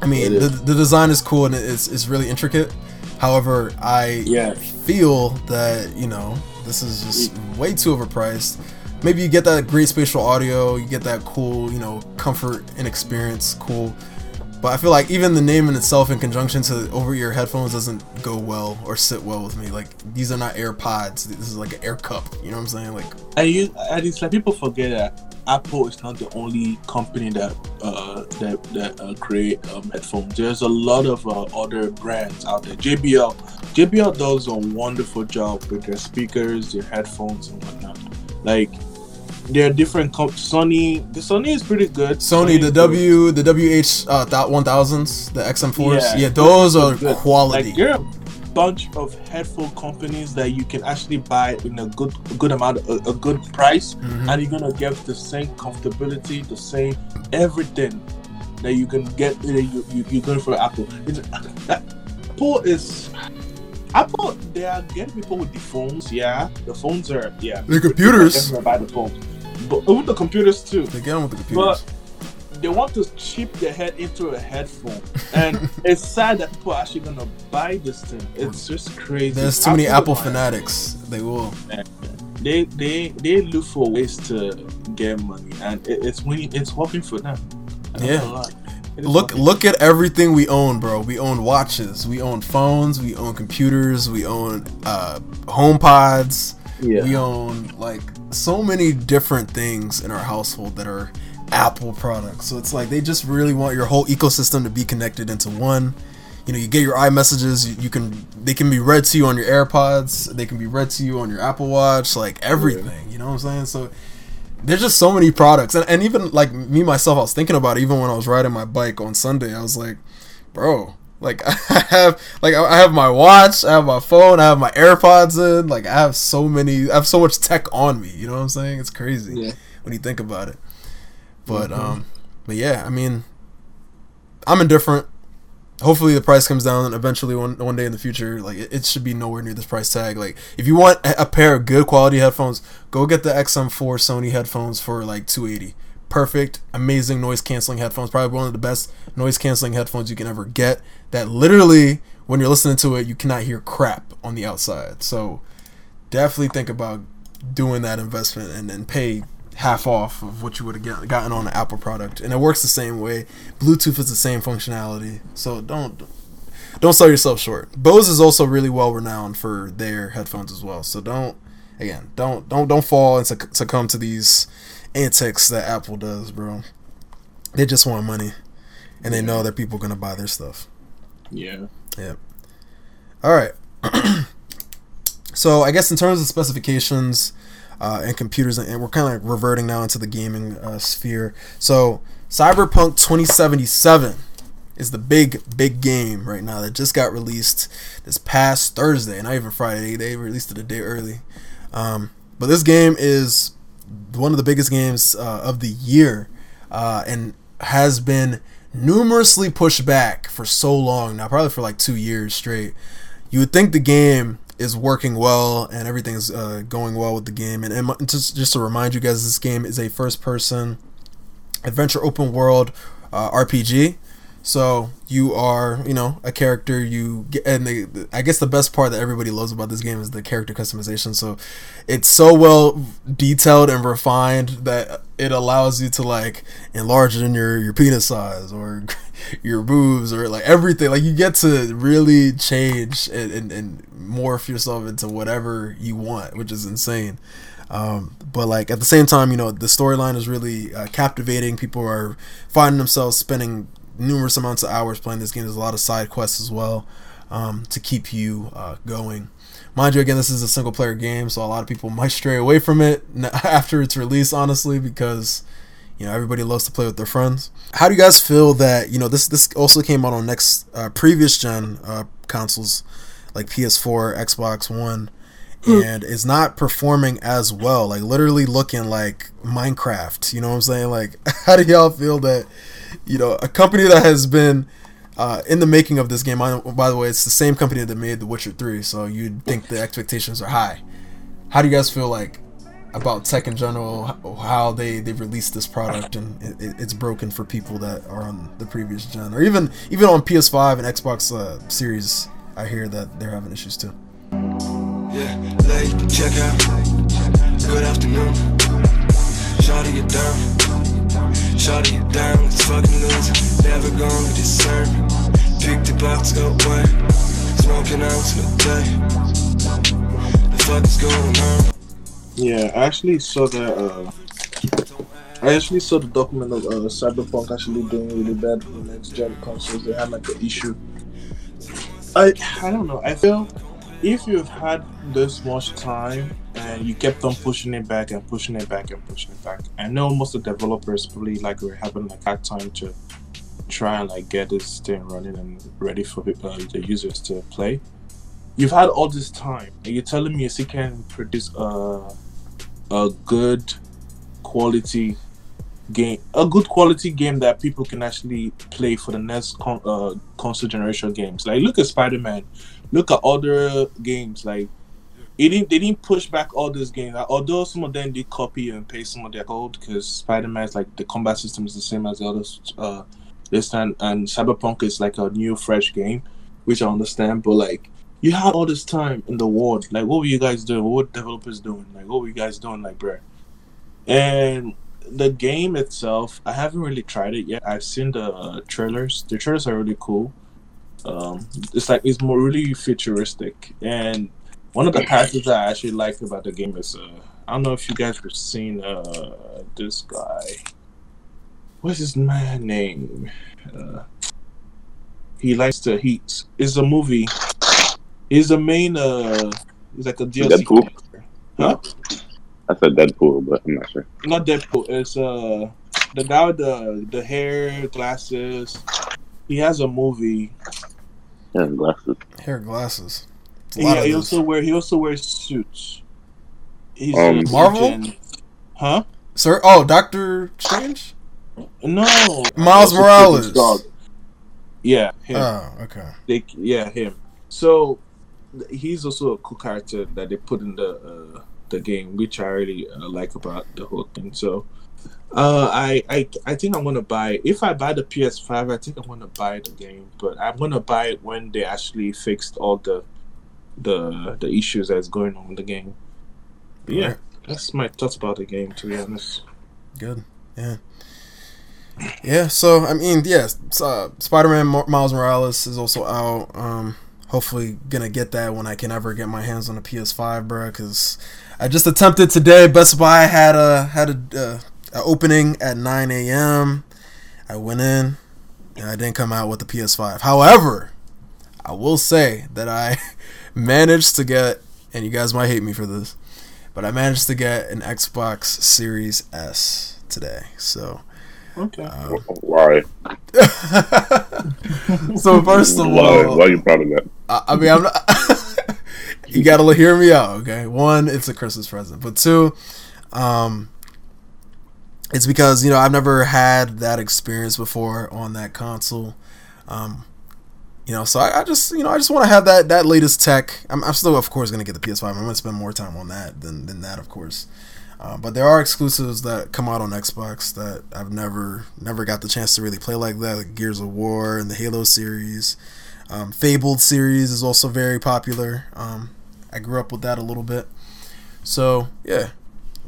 I mean, the, the design is cool and it's it's really intricate. However, I Yeah. feel that you know this is just way too overpriced. Maybe you get that great spatial audio, you get that cool, you know, comfort and experience, cool. But I feel like even the name in itself, in conjunction to over-ear headphones, doesn't go well or sit well with me. Like these are not AirPods. This is like an Air Cup. You know what I'm saying? Like And you, and it's like people forget that Apple is not the only company that uh, that that uh, create um, headphones. There's a lot of uh, other brands out there. JBL, JBL does a wonderful job with their speakers, their headphones, and whatnot. Like there are different comp- Sony. The Sony is pretty good. Sony, the is W, the WH uh, thou- 1000s, the XM4s. Yeah, Yeah. those are good. quality. Like there are a bunch of headphone companies that you can actually buy in a good a good amount, a, a good price, Mhm. and you're gonna get the same comfortability, the same everything that you can get. That you, you you're going for Apple. It's, Apple is. Apple, they are getting people with the phones. Yeah, the phones are yeah. The computers. Buy the phone, but even the computers too. They get 'em with the computers. But they want to chip their head into a headphone, and it's sad that people are actually gonna buy this thing. It's just crazy. There's too many Apple Apple fanatics. They will. They they they look for ways to get money, and it, it's winning. It's working for them. Yeah. Know why. It is Look look at everything we own, bro. We own watches, we own phones, we own computers, we own uh home pods, Yeah. we own like so many different things in our household that are Apple products. So it's like they just really want your whole ecosystem to be connected into one. You know, you get your iMessages, you, you can they can be read to you on your AirPods, they can be read to you on your Apple Watch, like everything. You know what I'm saying? So there's just so many products. And, and even like me myself i was thinking about it even when i was riding my bike on sunday. I was like bro like i have like i have my watch i have my phone i have my airpods in. Like i have so many i have so much tech on me. You know what i'm saying? It's crazy Yeah. when you think about it. But um but yeah i mean i'm indifferent hopefully the price comes down eventually one one day in the future. Like it, it should be nowhere near this price tag. Like if you want a, pair of good quality headphones go get the xm4 sony headphones for like 280 perfect amazing noise canceling headphones. Probably one of the best noise canceling headphones you can ever get that literally when you're listening to it you cannot hear crap on the outside. So definitely think about doing that investment and then pay half off of what you would have gotten on an Apple product, and it works the same way. Bluetooth is the same functionality, so don't don't sell yourself short. Bose is also really well renowned for their headphones as well, so don't again don't don't don't fall and succumb to these antics that Apple does, bro. They just want money, and they know that people are gonna buy their stuff. Yeah. Yeah. All right. so I guess in terms of specifications uh, and computers, and we're kind of reverting now into the gaming uh, sphere. So Cyberpunk 2077 is the big big game right now that just got released this past Thursday, not even Friday. They released it a day early. Um, but this game is one of the biggest games uh, of the year, uh, and has been numerously pushed back for so long now, probably for like two years straight. You would think the game is working well and everything's uh, going well with the game. And, and just just to remind you guys, this game is a first-person adventure open world uh, RPG. So you are, you know, a character. You get, and the, I guess the best part that everybody loves about this game is the character customization. So it's so well detailed and refined that it allows you to like enlarge in your your penis size or your boobs or like everything. Like you get to really change and, and, and morph yourself into whatever you want, which is insane. Um, but like at the same time, you know, the storyline is really uh, captivating. People are finding themselves spending numerous amounts of hours playing this game. There's a lot of side quests as well um, to keep you uh, going. Mind you, again, this is a single player game, so a lot of people might stray away from it after its release, honestly, because you know everybody loves to play with their friends. How do you guys feel that you know this this also came out on next uh, previous gen uh, consoles like PS4, Xbox One, and is not performing as well? Like literally looking like Minecraft. You know what I'm saying? Like, how do y'all feel that you know a company that has been uh, in the making of this game, by the way, it's the same company that made The Witcher 3, so you'd think the expectations are high. How do you guys feel like about tech in general, how they, they released this product and it, it's broken for people that are on the previous gen, or even even on PS5 and Xbox uh, Series, I hear that they're having issues too. Yeah, late checkout. Good afternoon. Shawty, you down. It's fucking. Never gonna. Pick the box up. Smoking out the day. The fuck is going on? Yeah, I actually saw that. Uh, I actually saw the document of uh, Cyberpunk actually doing really bad for the next gen consoles. They had like an issue. I I don't know. I feel if you've had this much time and you kept on pushing it back and pushing it back and pushing it back, I know most of the developers probably like were having like hard time to try and like get this thing running and ready for uh, the users to play. You've had all this time, and you're telling me you still can produce a a good quality game, a good quality game that people can actually play for the next con- uh, console generation games. Like look at Spider Man, look at other games like it didn't they didn't push back all those games. Although some of them did copy and paste some of their code because Spider Man's like the combat system is the same as the others. Uh, this time and Cyberpunk is like a new fresh game, which I understand. But like you had all this time in the world, like what were you guys doing? What developers doing? Like what were you guys doing? Like bro, and the game itself, I haven't really tried it yet. I've seen the uh, trailers. The trailers are really cool. Um, it's like it's more really futuristic, and one of the characters I actually like about the game is uh, I don't know if you guys have seen uh, this guy. What's his man name? Uh, he likes to he is a movie. He's the main uh he's like a DLC Deadpool. Character. Huh? I said Deadpool, but I'm not sure. Not Deadpool. It's uh the guy with the the hair, glasses. He has a movie. Hair glasses. Hair glasses. Yeah, he also wear he also wears suits. He's um, Marvel. Huh? Sir? Oh, Doctor Strange. No. Miles Morales. Yeah. Him. Oh, okay. They, yeah, him. So he's also a cool character that they put in the uh, the game, which I really uh, like about the whole thing. So uh, I, I I think I'm gonna buy. If I buy the PS5, I think I'm gonna buy the game. But I'm gonna buy it when they actually fixed all the the the issues that's going on with the game. But yeah, right. that's my thoughts about the game. To be honest. Good. Yeah. Yeah. So I mean, yes, yeah, uh, Spider-Man Miles Morales is also out. Um, hopefully gonna get that when I can ever get my hands on a PS5, bro. Because I just attempted today. Best Buy had a had a uh, opening at 9 a.m. I went in and I didn't come out with the PS5. However, I will say that I managed to get, and you guys might hate me for this, but I managed to get an Xbox Series S today. So, Okay. um, Why? so first of Why? all, Why are you proud of that? I, I mean, I'm not. you gotta hear me out, okay? One, it's a Christmas present, but two, um, it's because you know I've never had that experience before on that console. Um, you know, so I, I just you know I just want to have that that latest tech. I'm, I'm still of course gonna get the PS5. I'm gonna spend more time on that than than that, of course. Uh, but there are exclusives that come out on Xbox that I've never never got the chance to really play like that, like Gears of War and the Halo series. Um, Fabled series is also very popular. Um, I grew up with that a little bit, so yeah,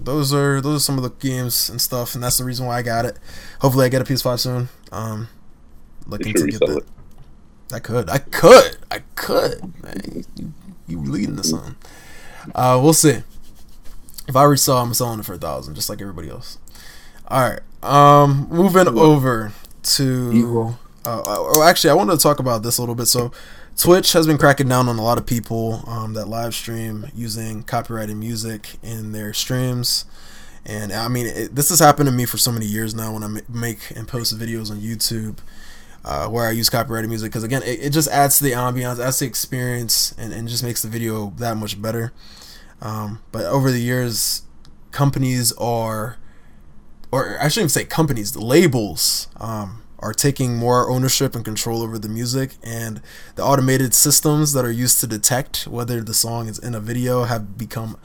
those are those are some of the games and stuff, and that's the reason why I got it. Hopefully, I get a PS5 soon. Um, looking to get that. it. I could, I could, I could. Man, you, you leading to something. Uh, we'll see. If I resell, I'm selling it for a thousand, just like everybody else. All right. Um, moving over to. Uh, oh, actually, I wanted to talk about this a little bit. So, Twitch has been cracking down on a lot of people um, that live stream using copyrighted music in their streams. And I mean, it, this has happened to me for so many years now when I make and post videos on YouTube uh, where I use copyrighted music because, again, it, it just adds to the ambiance, adds to the experience, and, and just makes the video that much better. Um, but over the years, companies are, or I shouldn't even say companies, the labels um, are taking more ownership and control over the music, and the automated systems that are used to detect whether the song is in a video have become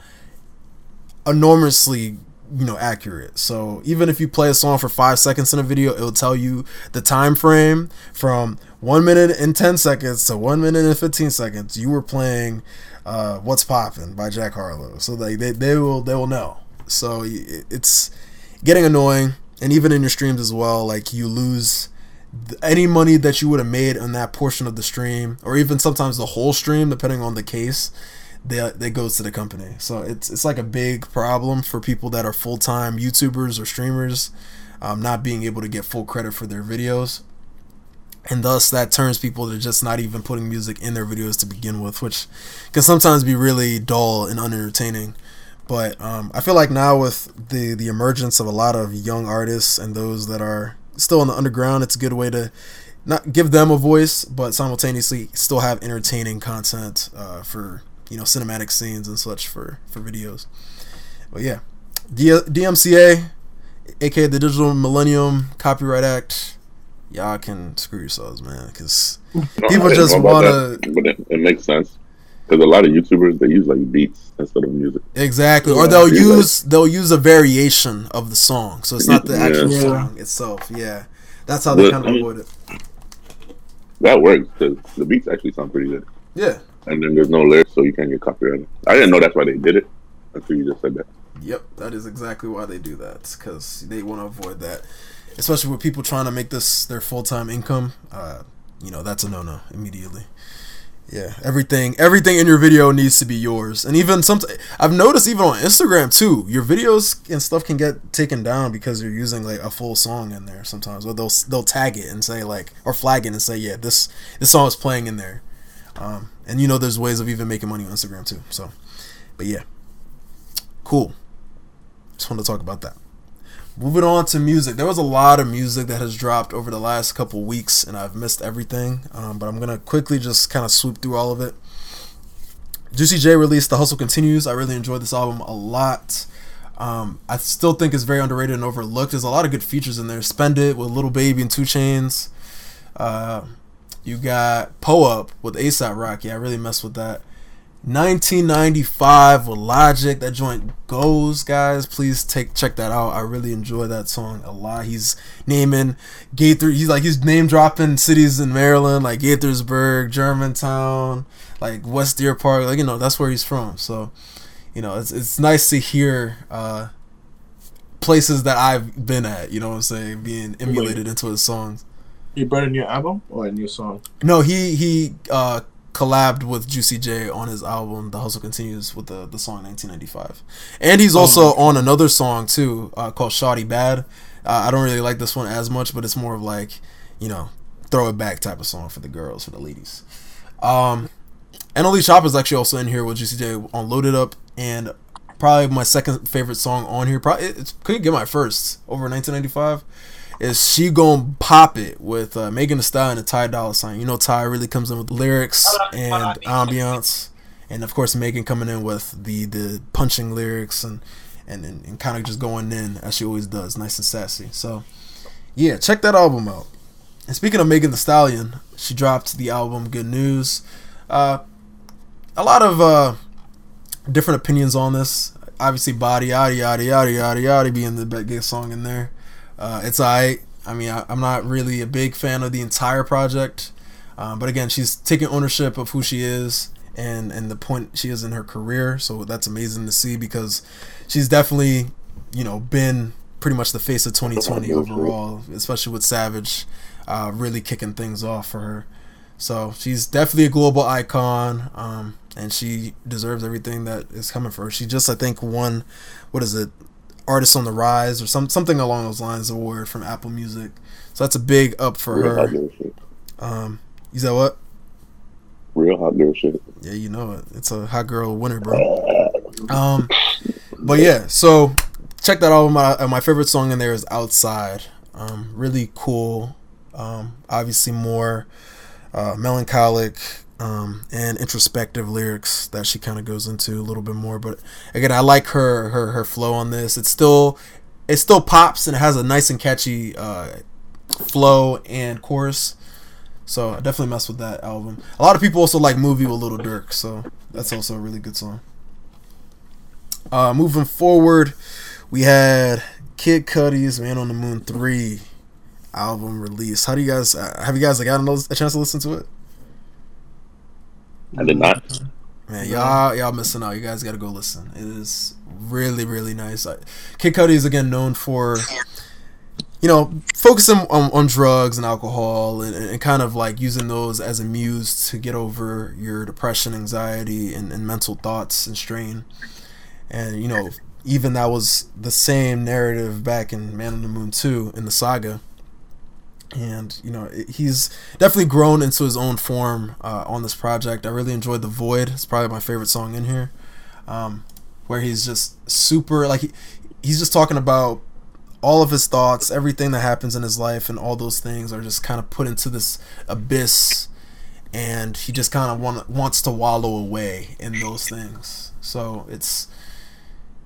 enormously you know accurate. So even if you play a song for five seconds in a video it'll tell you the time frame from one minute and 10 seconds to one minute and 15 seconds. You were playing uh, what's poppin' by jack harlow. So they, they, they will they will know. So it's getting annoying and even in your streams as well like you lose any money that you would have made on that portion of the stream or even sometimes the whole stream depending on the case that that goes to the company. So it's it's like a big problem for people that are full time YouTubers or streamers, um, not being able to get full credit for their videos, and thus that turns people to just not even putting music in their videos to begin with, which can sometimes be really dull and unentertaining. But um, I feel like now with the the emergence of a lot of young artists and those that are still in the underground, it's a good way to not give them a voice, but simultaneously still have entertaining content uh, for you know cinematic scenes and such for for videos. But yeah, D- DMCA, aka the Digital Millennium Copyright Act, y'all can screw yourselves, man, because People just but it, it makes sense because a lot of YouTubers they use like beats instead of music. exactly, or they'll yeah. use they'll use a variation of the song, so it's not the Yeah. actual Yeah. song itself. Yeah, that's how they But, kind I of mean- avoid it. That works because the beats actually sound pretty good, Yeah. and then there's no lyrics, so you can't get copyrighted. I didn't know that's why they did it until you just said that. Yep, that is exactly why they do that because they want to avoid that, especially with people trying to make this their full time income. Uh, you know, that's a no no immediately. Yeah, everything everything in your video needs to be yours, and even some. I've noticed even on Instagram too, your videos and stuff can get taken down because you're using like a full song in there sometimes, or they'll they'll tag it and say like or flag it and say yeah this this song is playing in there, um, and you know there's ways of even making money on Instagram too. So, but yeah, cool. Just want to talk about that. Moving on to music, there was a lot of music that has dropped over the last couple weeks, and I've missed everything. Um, but I'm gonna quickly just kind of swoop through all of it. Juicy J released "The Hustle Continues." I really enjoyed this album a lot. Um, I still think it's very underrated and overlooked. There's a lot of good features in there. Spend It with Lil Baby and 2 Chainz. Uh, you got Po Up with ASAP Rocky. I really messed with that. 1995 with Logic. That joint goes, guys. Please take check that out. I really enjoy that song a lot. He's naming Gaither. He's like he's name dropping cities in Maryland, like Gaithersburg, Germantown, like West Deer Park. Like you know, that's where he's from. So, you know, it's it's nice to hear uh, places that I've been at. You know what I'm saying, being emulated into his songs. He brought a new album or a new song? No, he he uh collabed with Juicy J on his album The Hustle Continues with the, the song 1995. And he's also Oh. on another song too uh, called Shawty Bad. Uh, I don't really like this one as much, but it's more of like, you know, throw it back type of song for the girls, for the ladies. Um, NLE Choppa is actually also in here with Juicy J on Load It Up, and probably my second favorite song on here. Probably it, it could get my first over 1995. Is she gonna pop it with uh, Megan Thee Stallion and Ty Dolla Sign? You know Ty really comes in with lyrics and ambiance, and of course Megan coming in with the the punching lyrics and and and, and kind of just going in as she always does, nice and sassy. So yeah, check that album out. And speaking of Megan Thee Stallion, she dropped the album Good News. Uh, a lot of uh, different opinions on this. Obviously, body yada yada yada yada yada being the biggest song in there. Uh, it's I. I mean, I, I'm not really a big fan of the entire project, um, but again, she's taking ownership of who she is and and the point she is in her career. So that's amazing to see because she's definitely, you know, been pretty much the face of 2020 overall, especially with Savage uh, really kicking things off for her. So she's definitely a global icon, um, and she deserves everything that is coming for her. She just, I think, won what is it, Artist on the Rise or some something along those lines award from Apple Music. So that's a big up for Real hot her. girl shit. Um, you said what? Real hot girl shit. Yeah, you know it. It's a hot girl winner, bro. Um, but yeah, so check that album out. Uh, My favorite song in there is "Outside." Um, really cool. Um, obviously more uh, melancholic um, and introspective lyrics that she kind of goes into a little bit more. But again, I like her her her flow on this. It's still it still pops and it has a nice and catchy uh, flow and chorus. So I definitely mess with that album. A lot of people also like "Movie" with Lil Durk, so that's also a really good song. Uh, moving forward, we had Kid Cudi's "Man on the Moon" three album release. How do you guys uh, have you guys like gotten a chance to listen to it? I did not. Man, y'all y'all missing out. You guys got to go listen. It is really really nice. I, Kid Cudi is again known for you know focusing on, on drugs and alcohol and, and kind of like using those as a muse to get over your depression, anxiety, and, and mental thoughts and strain. And you know even that was the same narrative back in Man on the Moon 2 in the saga. And you know he's definitely grown into his own form uh, on this project. I really enjoyed "The Void." It's probably my favorite song in here, um, where he's just super like he, he's just talking about all of his thoughts, everything that happens in his life, and all those things are just kind of put into this abyss, and he just kind of want, wants to wallow away in those things. So it's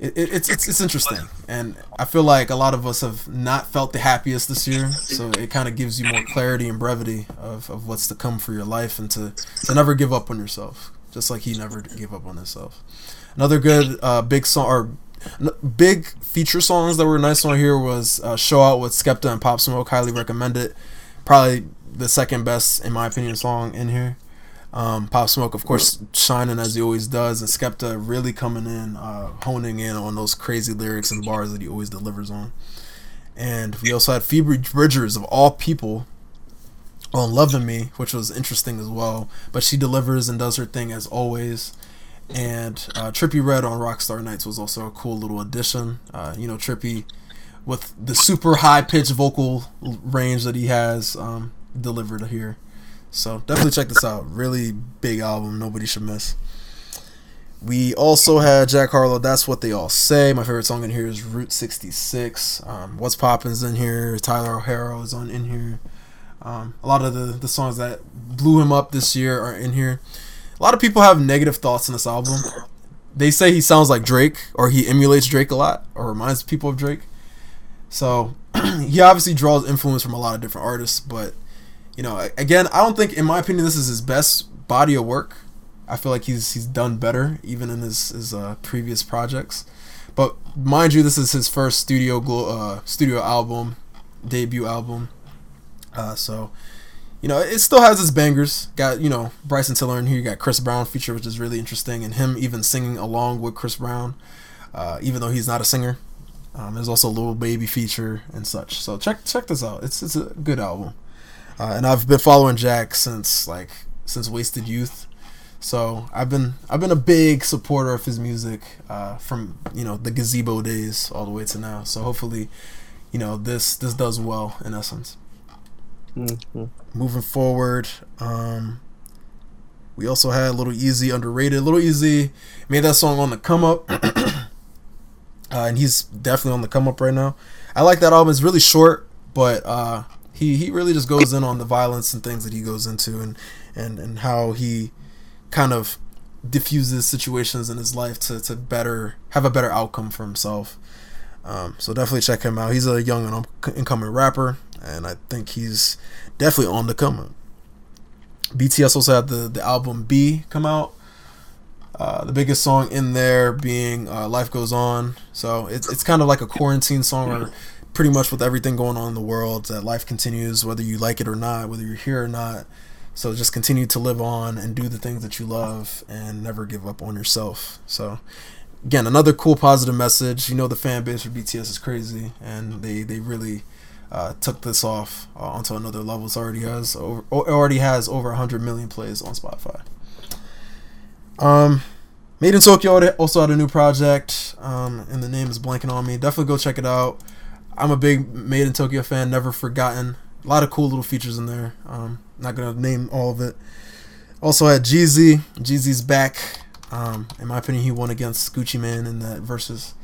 it, it, it's it's it's interesting, and I feel like a lot of us have not felt the happiest this year. So it kind of gives you more clarity and brevity of, of what's to come for your life, and to to never give up on yourself, just like he never gave up on himself. Another good uh, big song or big feature songs that were nice on here was uh, "Show Out" with Skepta and Pop Smoke. Highly recommend it. Probably the second best, in my opinion, song in here. Um, Pop Smoke, of course, shining as he always does, and Skepta really coming in, uh, honing in on those crazy lyrics and bars that he always delivers on. And we also had Phoebe Bridgers, of all people, on Loving Me, which was interesting as well. But she delivers and does her thing as always. And uh, Trippie Redd on Rockstar Knights was also a cool little addition. Uh, you know, Trippie with the super high pitched vocal range that he has um, delivered here. So definitely check this out. Really big album. Nobody should miss. We also had Jack Harlow. That's what they all say. My favorite song in here is Route 66. Um, What's Poppin's in here. Tyler Herro is on in here. Um, a lot of the, the songs that blew him up this year are in here. A lot of people have negative thoughts on this album. They say he sounds like Drake, or he emulates Drake a lot, or reminds people of Drake. So he obviously draws influence from a lot of different artists, but you know, again, I don't think, in my opinion, this is his best body of work. I feel like he's he's done better even in his his uh, previous projects. But mind you, this is his first studio uh, studio album, debut album. Uh, so, you know, it still has its bangers. Got you know Bryson Tiller in here. You got Chris Brown feature, which is really interesting, and him even singing along with Chris Brown, uh, even though he's not a singer. Um, there's also a Lil Baby feature and such. So check check this out. It's it's a good album. Uh, and I've been following Jack since like since Wasted Youth. So I've been I've been a big supporter of his music uh, from you know the gazebo days all the way to now. So hopefully, you know this this does well in essence. Mm-hmm. Moving forward, um, we also had Little Easy underrated. Little Easy made that song on the come up, uh, and he's definitely on the come up right now. I like that album. It's really short, but uh, he he really just goes in on the violence and things that he goes into, and and and how he kind of diffuses situations in his life to, to better have a better outcome for himself. Um, so definitely check him out. He's a young and incoming rapper, and I think he's definitely on the come up. BTS also had the, the album BE come out. Uh, the biggest song in there being uh, "Life Goes On," so it's it's kind of like a quarantine song, or pretty much with everything going on in the world, that life continues whether you like it or not, whether you're here or not. So just continue to live on and do the things that you love and never give up on yourself. So again, another cool positive message. You know the fan base for BTS is crazy and they they really uh, took this off uh, onto another level. It already has over, already has over 100 million plays on Spotify. Um Madeintyo also had a new project, um, and the name is blanking on me. Definitely go check it out. I'm a big Madeintyo fan, never forgotten. A lot of cool little features in there. Um, not gonna name all of it. Also had Jeezy. Jeezy's back. Um, in my opinion, he won against Gucci Mane in that versus.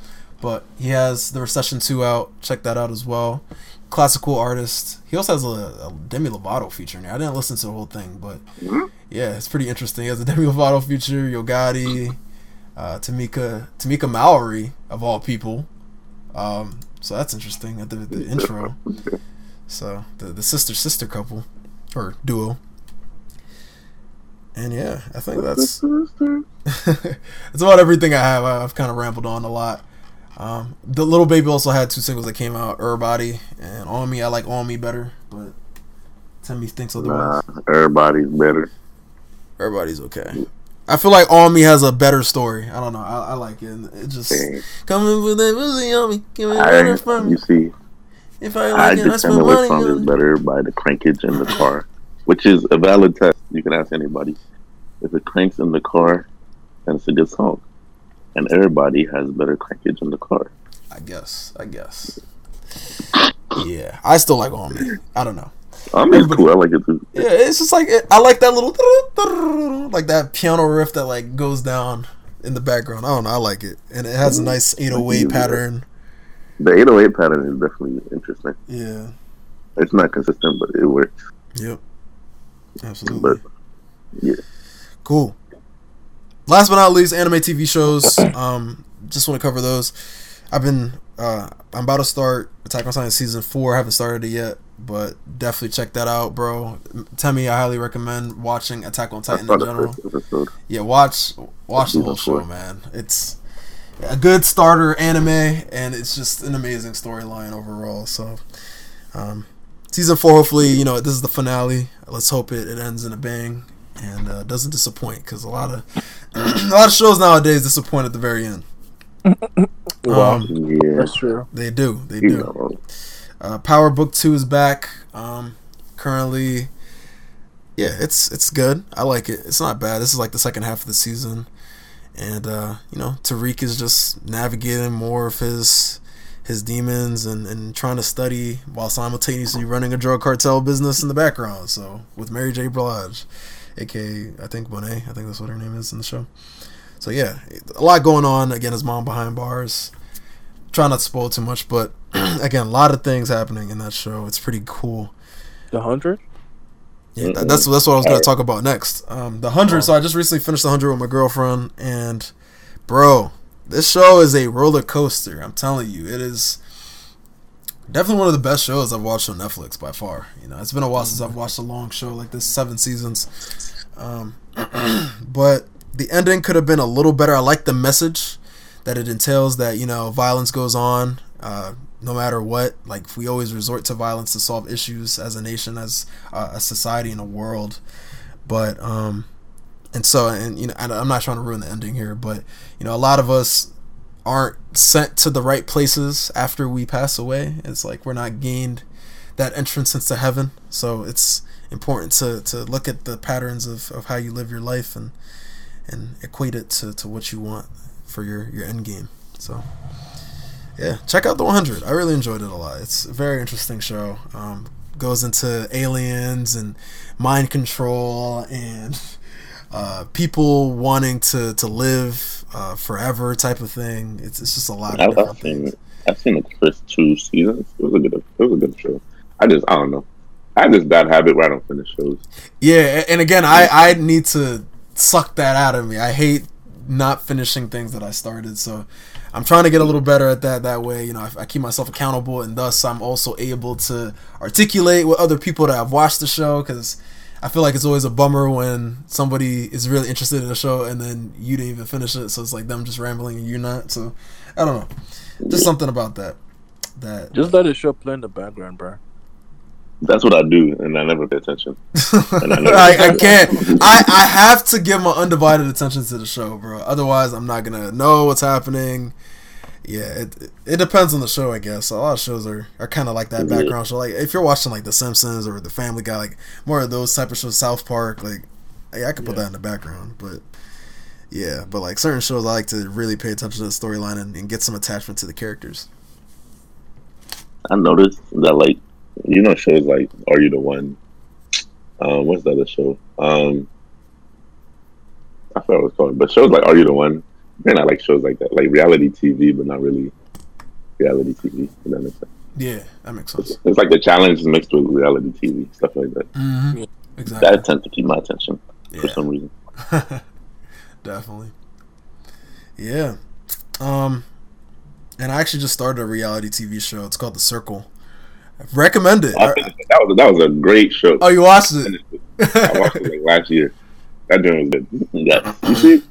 But he has the Recession 2 out. Check that out as well. Classical artist. He also has a, a Demi Lovato feature in there. I didn't listen to the whole thing, but yeah, it's pretty interesting. He has a Demi Lovato feature, Yo Gotti, uh, Tamika Tamika Mallory of all people. Um, so that's interesting at the, the intro. So the the sister sister couple or duo. And yeah, I think that's that's about everything I have. I've kind of rambled on a lot. Um, the Lil Baby also had two singles that came out, Everybody and On Me. I like On Me better, but Temi thinks otherwise. Nah, everybody's better. Everybody's okay. I feel like Me has a better story. I don't know. I, I like it. It just Dang. coming with that pussy on me. Give me I, better from you see, If I I like it, I determine spend which money song is it. better by the crankage in the car, which is a valid test. You can ask anybody. If it cranks in the car, then it's a good song. And everybody has better crankage in the car. I guess. I guess. Yeah, I still like Me. I don't know. I mean, it's cool. I like it too. Yeah, it's just like I like that little like that piano riff that like goes down in the background. I don't know. I like it, and it has a nice 808 pattern. The 808 pattern is definitely interesting. Yeah. It's not consistent, but it works. Yep. Absolutely. But yeah, Cool. Last but not least, anime TV shows. Um, just want to cover those. I've been uh, I'm about to start Attack on Titan season four. I haven't started it yet, but definitely check that out, bro. Tell me, I highly recommend watching Attack on Titan in general. Yeah, watch watch the whole show, man. It's a good starter anime, and it's just an amazing storyline overall. So, um, season four, hopefully, you know, this is the finale. Let's hope it, it ends in a bang and uh, doesn't disappoint because a lot of a lot of shows nowadays disappoint at the very end. Wow, Um, Yeah, that's true. they do, they you do. know, Uh, Power Book Two is back. Um, currently, yeah, it's it's good. I like it. It's not bad. This is like the second half of the season, and uh, you know, Tariq is just navigating more of his his demons and, and trying to study while simultaneously running a drug cartel business in the background. So with Mary J. Blige, aka I think Monet, I think that's what her name is in the show. So yeah, a lot going on. Again, his mom behind bars. Try not to spoil too much, but again, a lot of things happening in that show. It's pretty cool. The hundred. Yeah, that, that's that's what I was gonna talk about next. Um, the hundred. So I just recently finished the hundred with my girlfriend, and bro, this show is a roller coaster. I'm telling you, it is definitely one of the best shows I've watched on Netflix by far. You know, it's been a while since I've watched a long show like this, seven seasons. Um, but the ending could have been a little better. I like the message that it entails that you know violence goes on uh, no matter what. Like we always resort to violence to solve issues as a nation, as uh, a society, and a world. But um, and so and you know I'm not trying to ruin the ending here, but you know a lot of us aren't sent to the right places after we pass away. It's like we're not gained that entrance into heaven. So it's important to, to look at the patterns of, of how you live your life and and equate it to, to what you want for your your end game. So yeah, check out the 100. I really enjoyed it a lot. It's a very interesting show. Um, goes into aliens and mind control and uh, people wanting to to live uh, forever type of thing. It's, it's just a lot of I've, I've seen. I've seen the first two seasons. It was a good it was a good show. I just I don't know. I have this bad habit where I don't finish shows. Yeah, and again, I I need to suck that out of me. I hate not finishing things that I started, so I'm trying to get a little better at that. That way, you know, I, I keep myself accountable, and thus I'm also able to articulate with other people that have watched the show. Because I feel like it's always a bummer when somebody is really interested in a show and then you didn't even finish it, so it's like them just rambling and you're not. So I don't know, just something about that. That Just let the show play in the background, bro. That's what I do, and I never pay attention. I know. I, I can't. I, I have to give my undivided attention to the show, bro. Otherwise, I'm not gonna know what's happening. Yeah, it it depends on the show, I guess. A lot of shows are, are kind of like that Yeah. background show. Like if you're watching like The Simpsons or The Family Guy, like more of those type of shows, South Park, like yeah, I could put Yeah. that in the background. But yeah, but like certain shows, I like to really pay attention to the storyline and, and get some attachment to the characters. I noticed that like you know shows like Are You the One? Um, what's the other show? Um, I forgot what it was called, but shows like Are You the One? Man, I like shows like that, like reality TV, but not really reality TV. If that makes sense. Yeah, that makes sense. It's, it's like the challenge is mixed with reality TV stuff like that. Mm-hmm. Yeah. Exactly. That tends to keep my attention for some reason. Definitely. Yeah. Um and I actually just started a reality TV show. It's called The Circle. I recommend it. I finished it. That was that was a great show. Oh, you watched it? I watched it like last year. That joint was good. Yeah, you see.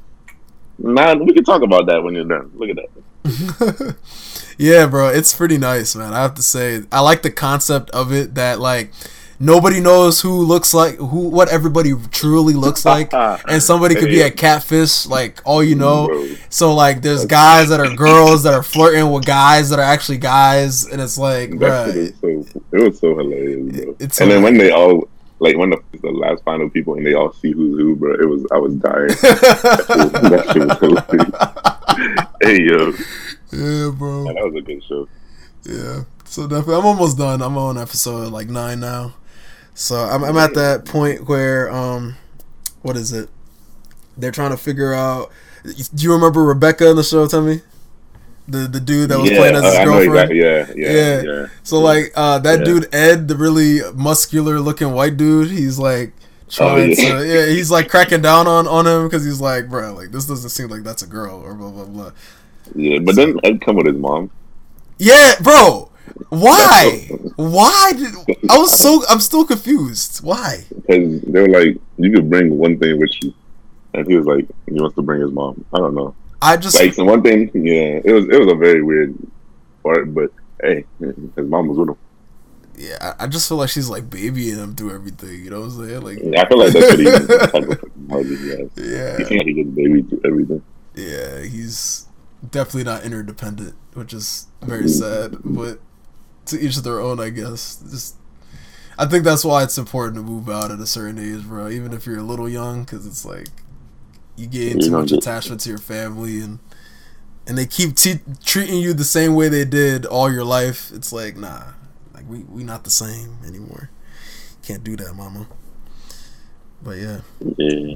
Nah, we can talk about that when you're done. Look at that. yeah, bro, it's pretty nice, man. I have to say, I like the concept of it that like nobody knows who looks like who what everybody truly looks like, and somebody could be a catfish, like all you know. So like, there's guys that are girls that are flirting with guys that are actually guys, and it's like, bruh, so it was so hilarious, bro. It's and then when they all like when the, the last final people and they all see who's who, bro, it was I was dying. that shit was hilarious. hey yo, yeah, bro. that was a good show. Yeah. So definitely, I'm almost done. I'm on episode like nine now. So I'm, I'm at that point where um, what is it? They're trying to figure out. Do you remember Rebecca in the show? Tell me. The the dude that was yeah, playing as his uh, girlfriend. exactly. Yeah, yeah, Yeah. yeah. So like uh, that Yeah. dude Ed, the really muscular looking white dude, he's like trying Oh, yeah. to yeah, he's like cracking down on on him because he's like, bro, like this doesn't seem like that's a girl or blah blah blah. Yeah, but then Ed come with his mom. Yeah, bro. Why? Why did I was so I'm still confused. Why? because they were like, you could bring one thing with you, and he was like, he wants to bring his mom. I don't know. I just Like, so one thing, yeah, it was it was a very weird part, but hey, his mom was with him. yeah, I just feel like she's like babying him through everything. You know what I'm saying? Like, I feel like that's what he the type of personality he has. He yeah, seems like he gets baby through everything. yeah, he's definitely not interdependent, which is very mm-hmm. sad. But to each their own, I guess. Just, I think that's why it's important to move out at a certain age, bro. Even if you're a little young, because it's like you gain too much attachment to your family, and and they keep te- treating you the same way they did all your life. It's like, nah, like we we not the same anymore. Can't do that, mama. But yeah Yeah,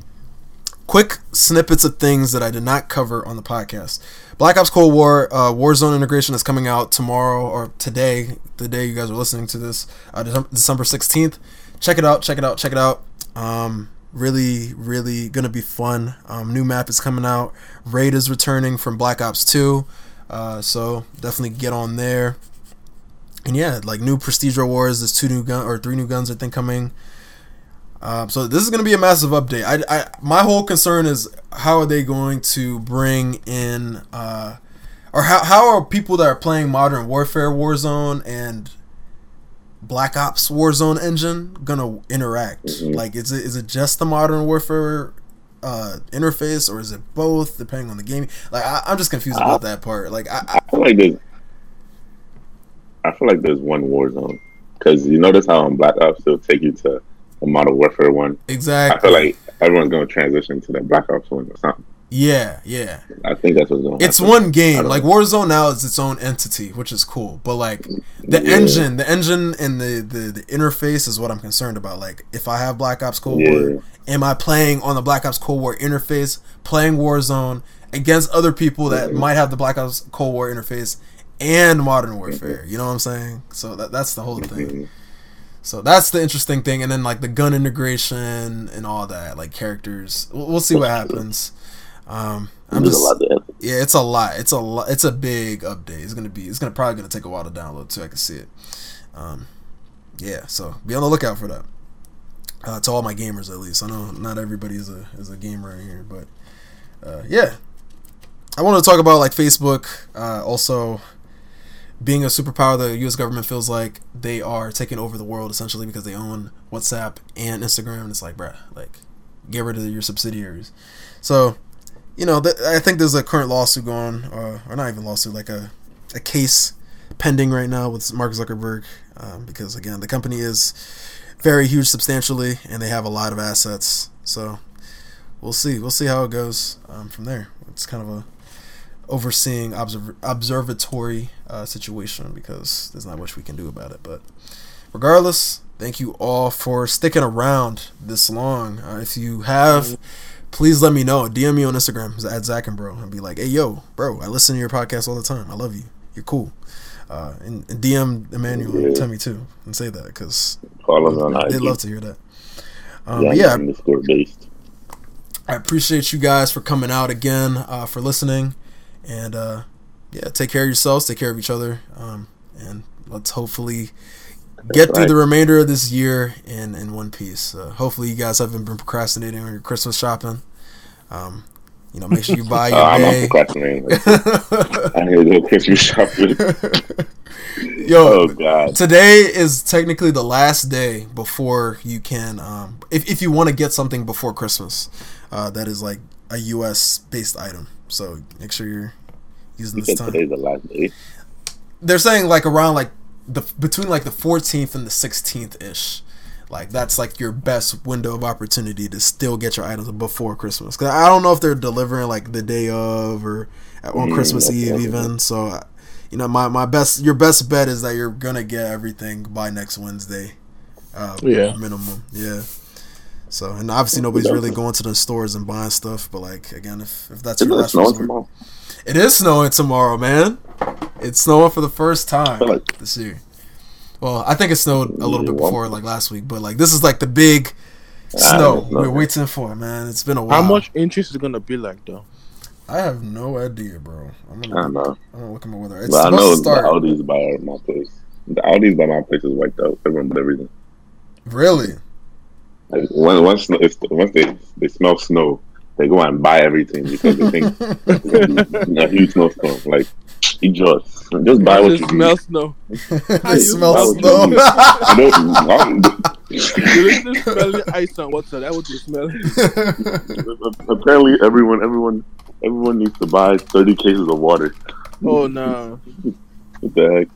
quick snippets of things that I did not cover on the podcast. Black Ops Cold War uh, Warzone integration is coming out tomorrow or today, the day you guys are listening to this, uh, December 16th. Check it out, check it out, check it out. Um, really, really gonna be fun. Um, new map is coming out. Raid is returning from Black Ops 2, uh, so definitely get on there. And yeah, like new Prestige Rewards, there's two new gun or three new guns I think coming. Um, so this is going to be a massive update. I, I, my whole concern is how are they going to bring in, uh, or how, how are people that are playing Modern Warfare Warzone and Black Ops Warzone engine gonna interact? Mhm. Like, is it is it just the Modern Warfare uh, interface, or is it both, depending on the game? Like, I, I'm just confused about that part. Like, I, I I feel like there's, I feel like there's one Warzone because you notice how on Black Ops they'll take you to the Modern Warfare one. exactly. I feel like everyone's gonna transition to the Black Ops one or something. yeah, yeah. I think that's what's gonna. It's happen. one game. Like. Warzone now is its own entity, which is cool. But like the Yeah. engine, the engine and the, the the interface is what I'm concerned about. Like if I have Black Ops Cold Yeah. War, am I playing on the Black Ops Cold War interface, playing Warzone against other people that Yeah. might have the Black Ops Cold War interface and Modern Warfare? You know what I'm saying? So that that's the whole thing. So that's the interesting thing, and then like the gun integration and all that, like characters. We'll, we'll see what happens. Um, I'm There's just a lot yeah, it's a lot. It's a lot. It's a big update. It's gonna be. It's gonna probably gonna take a while to download too. I can see it. Um, yeah. So be on the lookout for that. Uh, to all my gamers, at least. I know not everybody is a is a gamer in here, but uh, yeah. I want to talk about like Facebook. Uh, also, being a superpower, the U.S. government feels like they are taking over the world essentially because they own WhatsApp and Instagram. And it's like, bruh, like, get rid of your subsidiaries. So you know, th- I think there's a current lawsuit going, uh, or not even lawsuit, like a, a case pending right now with Mark Zuckerberg, um, because again, the company is very huge substantially, and they have a lot of assets. So we'll see, we'll see how it goes um, from there. It's kind of a overseeing observ- observatory uh, situation because there's not much we can do about it. But regardless, thank you all for sticking around this long. Uh, if you have please let me know. DM me on Instagram at Zach and Bro and be like, hey yo, bro, I listen to your podcast all the time. I love you. You're cool. Uh, and, and DM Emmanuel and Yeah. tell me too and say that because they'd love to hear that. Um, yeah, yeah, based. I appreciate you guys for coming out again, uh, for listening, and uh, yeah, take care of yourselves, take care of each other, um, and let's hopefully get through right. the remainder of this year in in one piece. Uh, hopefully, you guys haven't been procrastinating on your Christmas shopping. Um, you know, make sure you buy Uh, your I'm not procrastinating. I need to go Christmas shopping. Yo, oh God. today is technically the last day before you can, um, if if you want to get something before Christmas, uh, that is like a U.S. based item. So make sure you're using You this time. today's the last day. they're saying like around like the between like the 14th and the 16th ish like that's like your best window of opportunity to still get your items before christmas because i don't know if they're delivering like the day of or on Mm, christmas eve okay. even so you know my, my best your best bet is that you're gonna get everything by next wednesday uh Yeah. minimum yeah so and obviously nobody's really going to the stores and buying stuff but like again if, if that's Isn't your it last snowing resort tomorrow? it is snowing tomorrow, man. It's snowing for the first time like- this year. Well, I think it snowed a little Yeah, bit well- before, like last week, but like this is like the big snow we're waiting for, man. It's been a while. How much interest is it gonna be like though? I have no idea, bro. I'm I gonna, don't know. I'm gonna look at my weather. It's But I supposed know to the start. Aldi's by my place. The Aldi's by my place is wiped out. Everyone but everything. Really? Like when, once snow, it's, once they they smell snow, they go and buy everything because they think be a huge snowstorm. Like you just just buy what It you smells need. snow. it smells Buy snow. you need. I don't. I'm- You listen smelling ice on WhatsApp. That what you smell. apparently, everyone, everyone, everyone needs to buy thirty cases of water. Oh no, What the heck?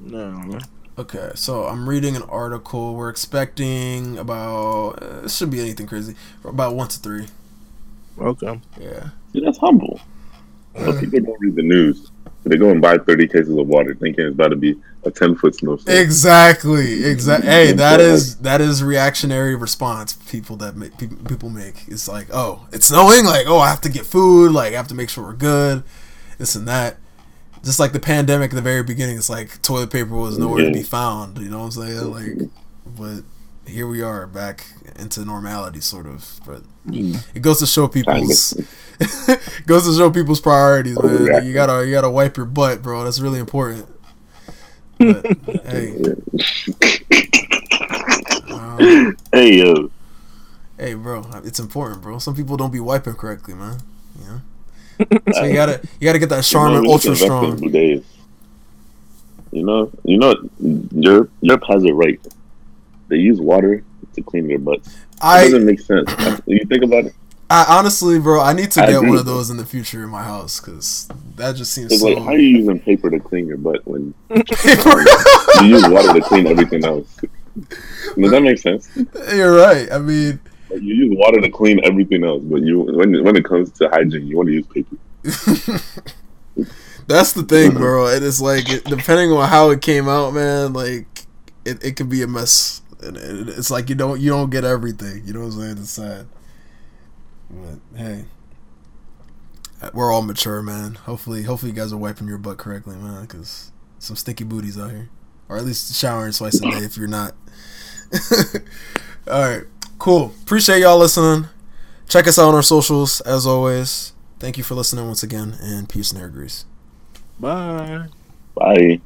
no. Man. okay, so I'm reading an article. We're expecting about uh, it should be anything crazy. About one to three. Okay. Yeah. See, that's humble. But people don't read the news. They go and buy thirty cases of water, thinking it's about to be a ten foot snowstorm. Exactly. Exactly. Hey, that is that is reactionary response people that make people, people make. It's like, oh, it's snowing. Like, oh, I have to get food. Like, I have to make sure we're good. This and that. Just like the pandemic at the very beginning, it's like toilet paper was nowhere to be found. You know what I'm saying? Like, but here we are back into normality, sort of. But it goes to show people's goes to show people's priorities, man. Like, you gotta you gotta wipe your butt, bro. That's really important. But, hey, um, Hey yo, hey, bro, it's important, bro. Some people don't be wiping correctly, man. You know, so you gotta you gotta get that Charmin You know, Ultra Strong. days. You know, you know, Europe, Europe has it right. They use water to clean their butts. It I doesn't make sense. you think about it. I honestly, bro, I need to get one of those in the future in my house because that just seems It's so. like, how are you using paper to clean your butt when you use water to clean everything else? Does that make sense? You're right. I mean, Like you use water to clean everything else, but you when when it comes to hygiene, you want to use paper. that's the thing, uh-huh. bro. It is like it, depending on how it came out, man. Like it, it could be a mess. And it, it's like you don't you don't get everything. You know what I'm saying? It's sad. But hey, we're all mature, man. Hopefully, hopefully you guys are wiping your butt correctly, man. Because some stinky booties out here, or at least showering twice a day if you're not. all right, cool. Appreciate y'all listening. Check us out on our socials as always. Thank you for listening once again, and peace and air grease. Bye. Bye.